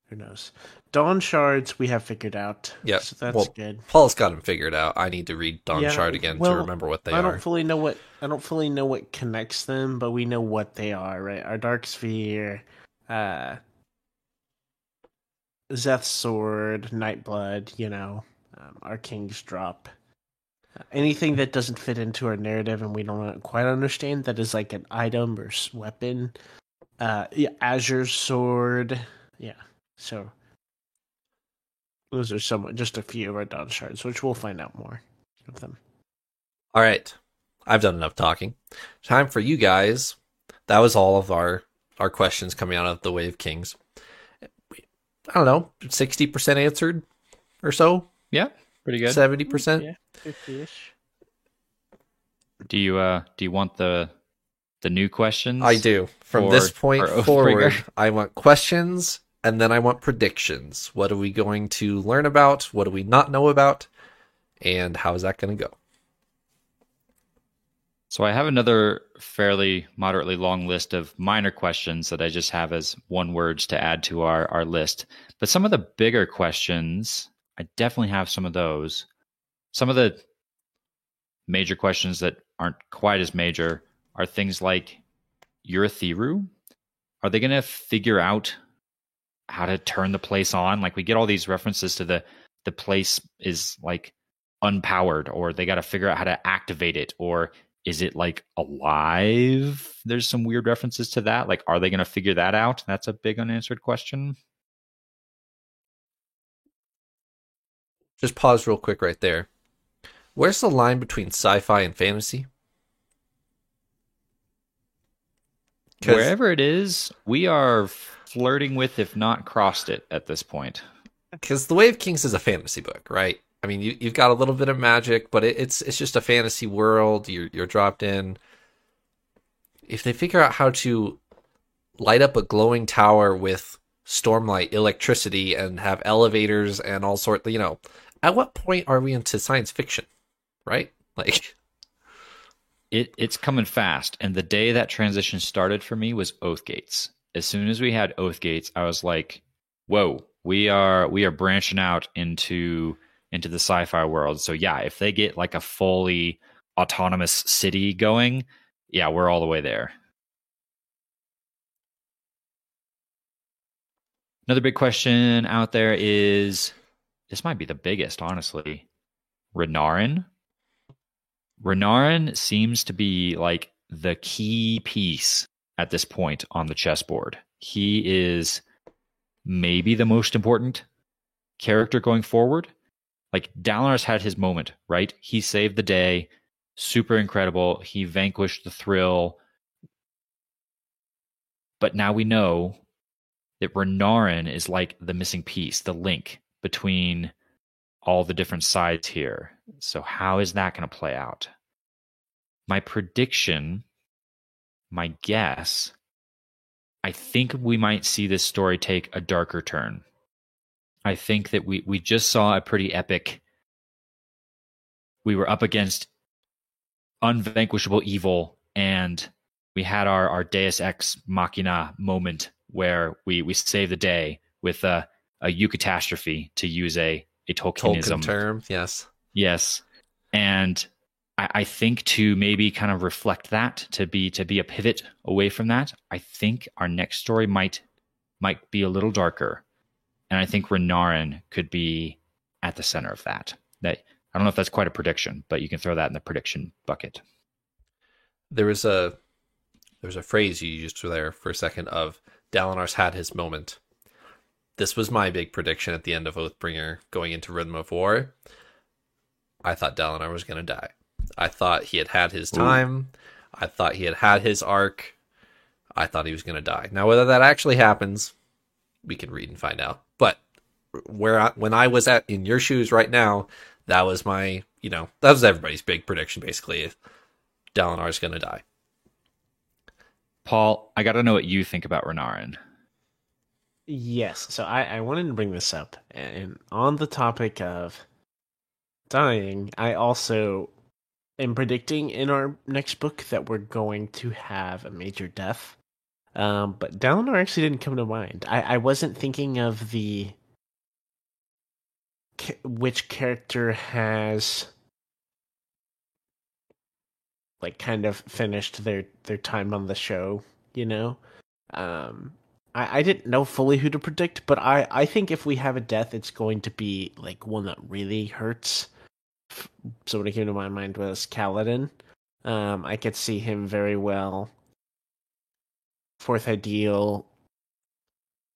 who knows? Dawn shards we have figured out. Yep. So that's Well, good. Paul's got them figured out. I need to read Dawn Yeah, Shard again well, to remember what they I are. don't fully know what I don't fully know what connects them, but we know what they are, right? Our dark sphere, uh Szeth's sword, Nightblood, you know, um, our king's drop. Anything that doesn't fit into our narrative and we don't quite understand that is like an item or weapon. Uh yeah, Azure's sword. Yeah. So those are some just a few of our dawn shards, which we'll find out more of them. All right. I've done enough talking. Time for you guys. That was all of our our questions coming out of the Way of Kings. I don't know, 60% answered or so? Yeah, pretty good. 70%? Yeah, fifty-ish. Do you uh do you want the the new questions? I do. From for this point forward, I want questions and then I want predictions. What are we going to learn about? What do we not know about? And how is that going to go? So I have another fairly moderately long list of minor questions that I just have as one words to add to our, our list. But some of the bigger questions, I definitely have some of those. Some of the major questions that aren't quite as major are things like Urithiru. Are they going to figure out how to turn the place on? Like we get all these references to the the place is like unpowered or they got to figure out how to activate it or is it like alive? There's some weird references to that. Like, are they going to figure that out? That's a big unanswered question. Just pause real quick right there. Where's the line between sci-fi and fantasy? Wherever it is, we are flirting with, if not crossed it at this point. because the Way of Kings is a fantasy book, right? I mean, you, you've got a little bit of magic, but it, it's it's just a fantasy world. You're you're dropped in. If they figure out how to light up a glowing tower with stormlight electricity and have elevators and all sort, you know, at what point are we into science fiction, right? Like, It it's coming fast, and the day that transition started for me was Oath Gates. As soon as we had Oath Gates, I was like, "Whoa, we are we are branching out into into the sci-fi world." So yeah, if they get like a fully autonomous city going, yeah, we're all the way there. Another big question out there is this might be the biggest, honestly. Renarin. Renarin seems to be like the key piece at this point on the chessboard. He is maybe the most important character going forward. Like Dalinar had his moment, right? He saved the day, super incredible. He vanquished the thrill. But now we know that Renarin is like the missing piece, the link between all the different sides here. So, how is that going to play out? My prediction, my guess, I think we might see this story take a darker turn. I think that we, we just saw a pretty epic. We were up against unvanquishable evil, and we had our, our Deus Ex Machina moment where we, we saved the day with a, a eucatastrophe, to use a, a Tolkienism. Tolkien term, yes. Yes. And I, I think to maybe kind of reflect that, to be to be a pivot away from that, I think our next story might might be a little darker. And I think Renarin could be at the center of that. That I don't know if that's quite a prediction, but you can throw that in the prediction bucket. There was a there's a phrase you used there for a second of Dalinar's had his moment. This was my big prediction at the end of Oathbringer going into Rhythm of War. I thought Dalinar was going to die. I thought he had had his time. Ooh. I thought he had had his arc. I thought he was going to die. Now, whether that actually happens, we can read and find out. But where I, when I was at in your shoes right now, that was my, you know, that was everybody's big prediction basically. Dalinar's going to die. Paul, I got to know what you think about Renarin. Yes, so I, I wanted to bring this up, and on the topic of dying, I also am predicting in our next book that we're going to have a major death. Um, but Dalinar actually didn't come to mind. I, I wasn't thinking of the which character has like kind of finished their their time on the show, you know. Um, I, I didn't know fully who to predict, but I I think if we have a death, it's going to be like one that really hurts. So what came to my mind was Kaladin. Um, I could see him very well. Fourth ideal,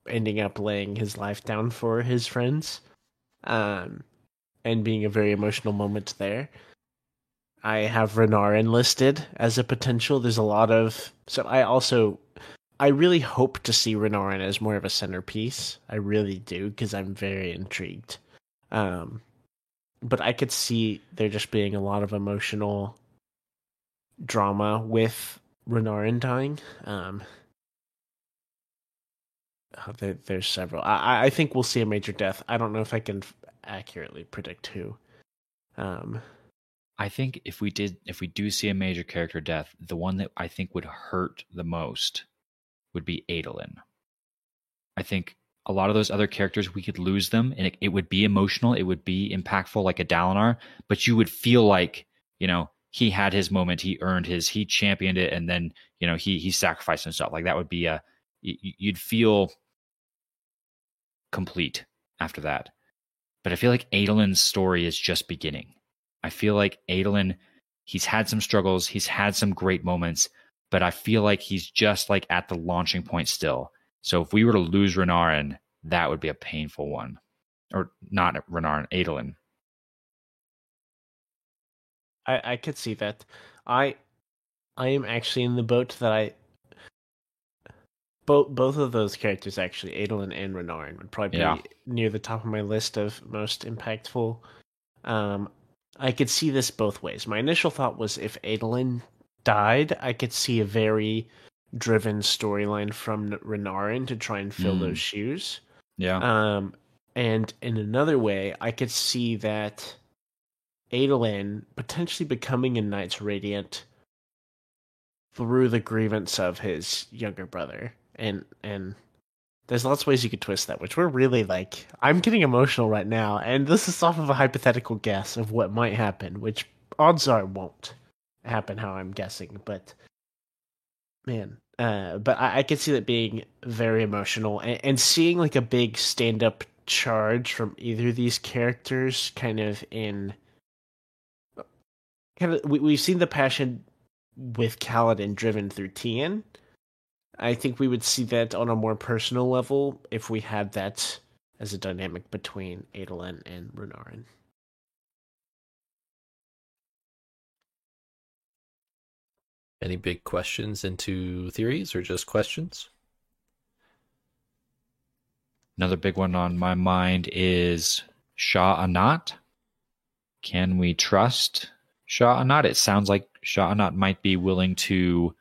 ending up laying his life down for his friends, um, and being a very emotional moment there. I have Renarin enlisted as a potential. There's a lot of so I also I really hope to see Renarin as more of a centerpiece. I really do because I'm very intrigued. Um, but I could see there just being a lot of emotional drama with Renarin dying. Um, oh, there, there's several. I, I think we'll see a major death. I don't know if I can accurately predict who. Um, I think if we did, if we do see a major character death, the one that I think would hurt the most would be Adolin. I think a lot of those other characters, we could lose them and it, it would be emotional. It would be impactful like a Dalinar, but you would feel like, you know, he had his moment, he earned his, he championed it, and then, you know, he, he sacrificed himself. Like that would be a, you'd feel complete after that. But I feel like Adolin's story is just beginning I feel like Adolin, he's had some struggles, he's had some great moments, but I feel like he's just like at the launching point still. So if we were to lose Renarin, that would be a painful one. Or not Renarin, Adolin. I, I could see that. I I am actually in the boat that I both both of those characters actually, Adolin and Renarin, would probably be yeah. near the top of my list of most impactful. Um, I could see this both ways. My initial thought was if Adolin died, I could see a very driven storyline from Renarin to try and fill mm. those shoes. Yeah. Um, and in another way, I could see that Adolin potentially becoming a Knights Radiant through the grievance of his younger brother, and and there's lots of ways you could twist that, which we're really like. I'm getting emotional right now, and this is off of a hypothetical guess of what might happen, which odds are won't happen how I'm guessing. But man, uh, but I, I could see that being very emotional, and, and seeing like a big stand up charge from either of these characters, kind of in. Kind of, we, we've seen the passion with Kaladin driven through Tien, I think we would see that on a more personal level if we had that as a dynamic between Adolin and Renarin. Any big questions into theories or just questions? Another big one on my mind is Sja-anat. Can we trust Sja-anat? It sounds like Sja-anat might be willing to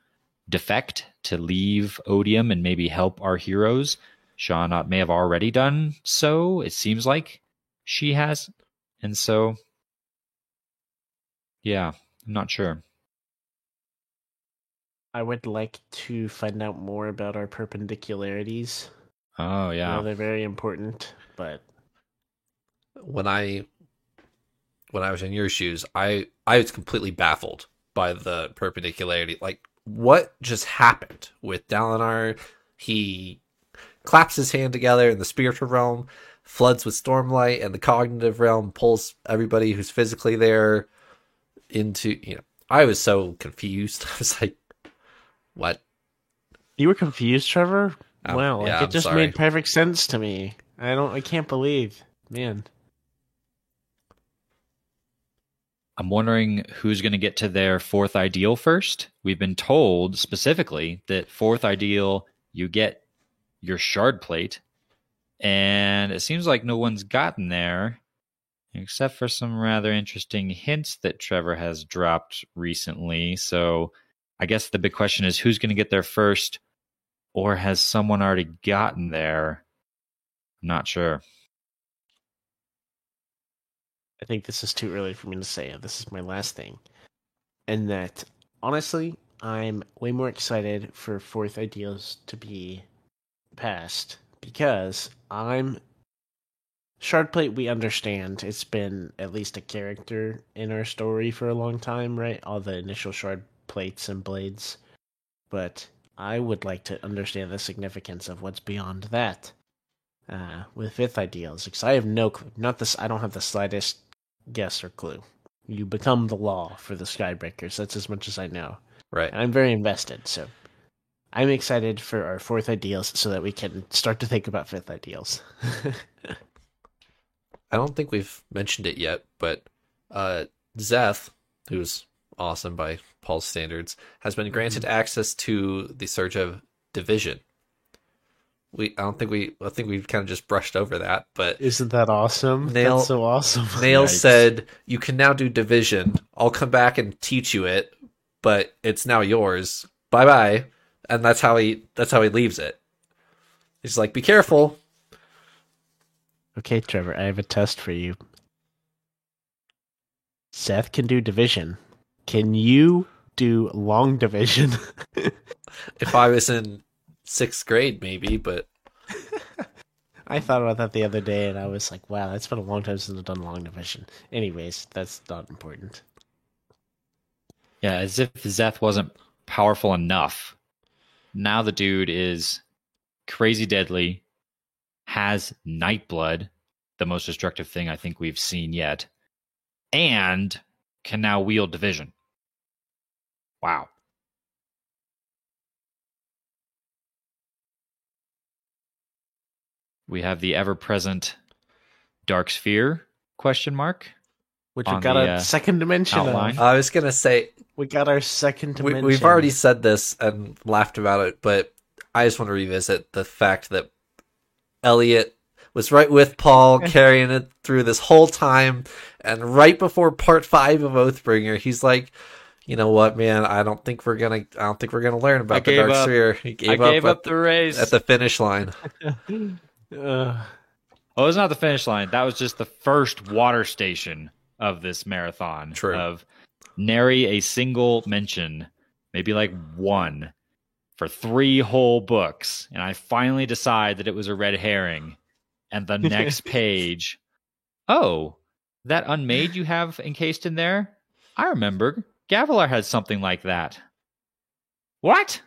defect to leave Odium and maybe help our heroes. Sja-anat may have already done so. It seems like she has. And so, yeah, I'm not sure. I would like to find out more about our perpendicularities. Oh, yeah. they're very important, but when I when I was in your shoes, I I was completely baffled by the perpendicularity. Like what just happened with Dalinar. He claps his hand together in the spiritual realm, floods with stormlight, and the cognitive realm pulls everybody who's physically there into you know. I was so confused. I was like, "What? You were confused, Trevor? Um, wow, like, yeah, it I'm just sorry. made perfect sense to me. I don't. I can't believe, man. I'm wondering who's going to get to their fourth ideal first. We've been told specifically that fourth ideal, you get your shard plate, and it seems like no one's gotten there, except for some rather interesting hints that Trevor has dropped recently. So I guess the big question is who's going to get there first, or has someone already gotten there? I'm not sure. I think this is too early for me to say. This is my last thing, and that honestly, I'm way more excited for fourth ideals to be passed because I'm Shardplate. We understand it's been at least a character in our story for a long time, right? All the initial shard plates and blades, but I would like to understand the significance of what's beyond that. Uh, with fifth ideals, because I have no, clue. not this. I don't have the slightest guess or clue. You become the law for the Skybreakers. That's as much as I know. Right. And I'm very invested, so I'm excited for our fourth ideals so that we can start to think about fifth ideals. I don't think we've mentioned it yet, but uh, Szeth, who's awesome by Paul's standards, has been granted access to the Surge of Division. We I don't think we I think we've kind of just brushed over that, but Isn't that awesome? Nale- That's so awesome. Nale Yikes. said you can now do division. I'll come back and teach you it, but it's now yours. Bye bye. And that's how he that's how he leaves it. He's like, be careful. Okay, Trevor, I have a test for you. Szeth can do division. Can you do long division? If I was in sixth grade, maybe, but I thought about that the other day and I was like, wow, that's been a long time since I've done long division. Anyways, that's not important. Yeah, as if Szeth wasn't powerful enough. Now the dude is crazy deadly, has Nightblood, the most destructive thing I think we've seen yet, and can now wield division. Wow. We have the ever present Dark Sphere question mark. Which we got the, a uh, second dimension outline. of. I was gonna say we got our second dimension. We, have already said this and laughed about it, but I just want to revisit the fact that Elliot was right with Paul carrying it through this whole time, and right before part five of Oathbringer, he's like, "You know what, man? I don't think we're gonna. I don't think we're gonna learn about the Dark up. Sphere." He gave I gave, gave up, up the race. at, at the finish line. Ugh. Oh, it's not the finish line. That was just the first water station of this marathon. True. Of nary a single mention, maybe like one, for three whole books. And I finally decide that it was a red herring. And the next page, oh, that unmade you have encased in there? I remember. Gavilar had something like that. What?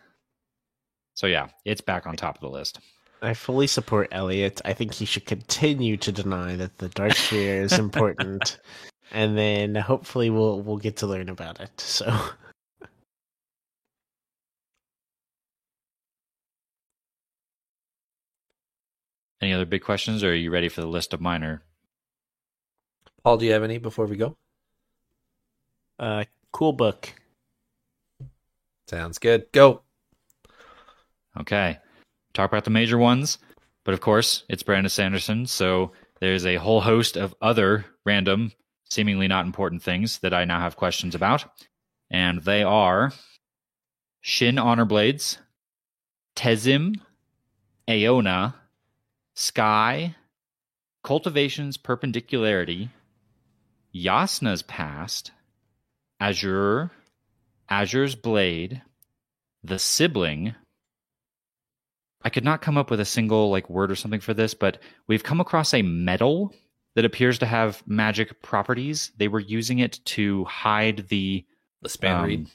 So yeah, it's back on top of the list. I fully support Elliot. I think he should continue to deny that the Dark Sphere is important, and then hopefully we'll we'll get to learn about it. So, Any other big questions, or are you ready for the list of minor? Paul, do you have any before we go? uh, cool book. Sounds good. Go. Okay. Talk about the major ones, but of course, it's Brandon Sanderson, so there's a whole host of other random, seemingly not important things that I now have questions about. And they are Shin Honor Blades, Tezim, Aona, Skai, Cultivation's Perpendicularity, Jasnah's Past, Azure, Azure's Blade, The Sibling, I could not come up with a single like word or something for this, but we've come across a metal that appears to have magic properties. They were using it to hide the The span um, read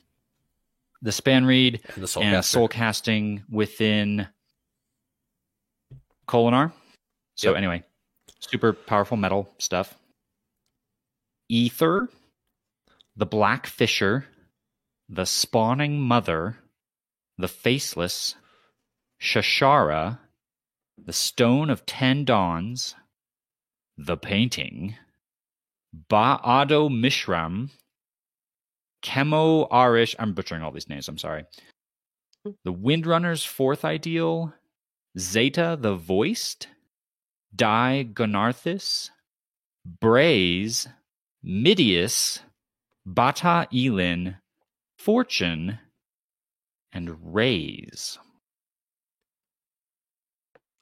the spanreed and the soul and soul casting within Kholinar. So Yep. anyway, super powerful metal stuff. Ether, the Black Fisher, the Spawning Mother, the Faceless, Shashara, The Stone of Ten Dawns, The Painting, Ba-Ado-Mishram, Chemo Arish, I'm butchering all these names, I'm sorry. The Windrunner's Fourth Ideal, Zeta the Voiced, Dai-Gonarthis, Braze, Midius, Bata Elin, Fortune, and Raise.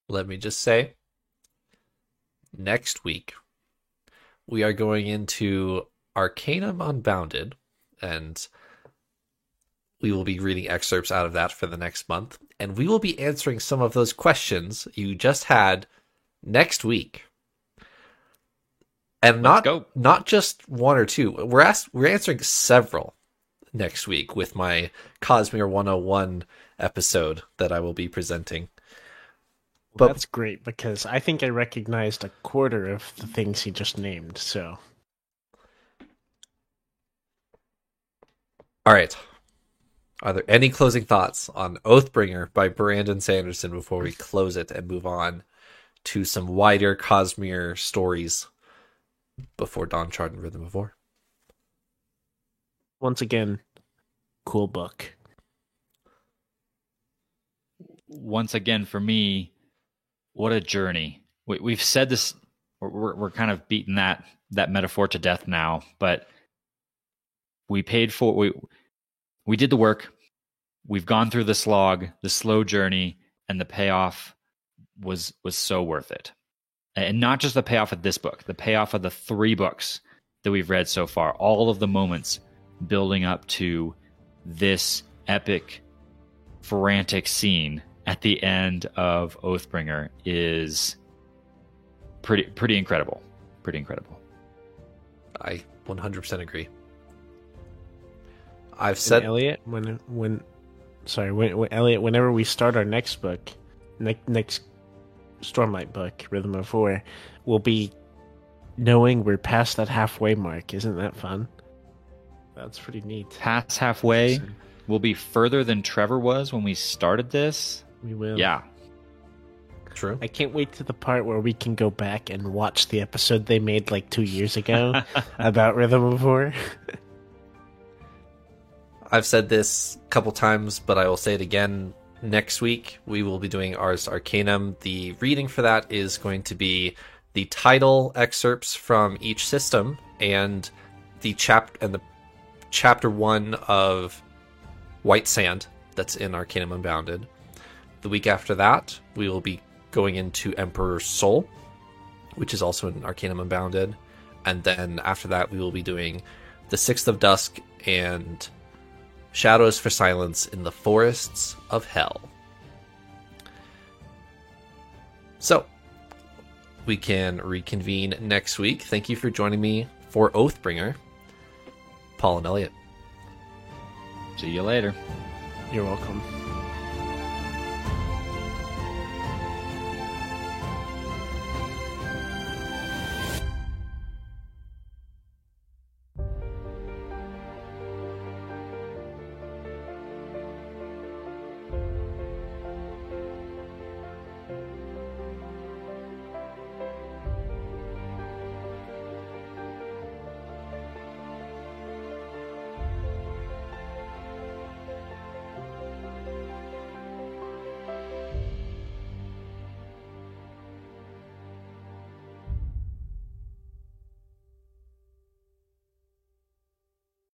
Let me just say next week we are going into Arcanum Unbounded, and we will be reading excerpts out of that for the next month. And we will be answering some of those questions you just had next week. And not go. not just one or two. We're asked we're answering several next week with my Cosmere 101 episode that I will be presenting. But- That's great because I think I recognized a quarter of the things he just named. So All right. Are there any closing thoughts on Oathbringer by Brandon Sanderson before we close it and move on to some wider Cosmere stories before Dawnshard and Rhythm of War? once again, cool book. once again for me what a journey. We, we've said this we're, we're kind of beating that that metaphor to death now but we paid for we we did the work. We've gone through the slog the slow journey and the payoff was was so worth it. And not just the payoff of this book the payoff of the three books that we've read so far all of the moments building up to this epic frantic scene at the end of Oathbringer is pretty pretty incredible. Pretty incredible. I 100% agree. I've And said Elliot, when when sorry, when, when Elliot, whenever we start our next book, next next Stormlight book, Rhythm of War, we'll be knowing we're past that halfway mark. Isn't that fun? That's pretty neat. Past halfway we'll be further than Trevor was when we started this. We will. Yeah. true. I can't wait to the part where we can go back and watch the episode they made like two years ago about Rhythm of War. I've said this a couple times, but I will say it again next week. We will be doing Ars Arcanum. The reading for that is going to be the title excerpts from each system and the chap and the chapter one of White Sand that's in Arcanum Unbounded. The week after that, we will be going into Emperor's Soul, which is also in Arcanum Unbounded. And then after that, we will be doing the Sixth of Dusk and Shadows for Silence in the Forests of Hell. So, we can reconvene next week. Thank you for joining me for Oathbringer, Paul and Elliot. See you later. You're welcome.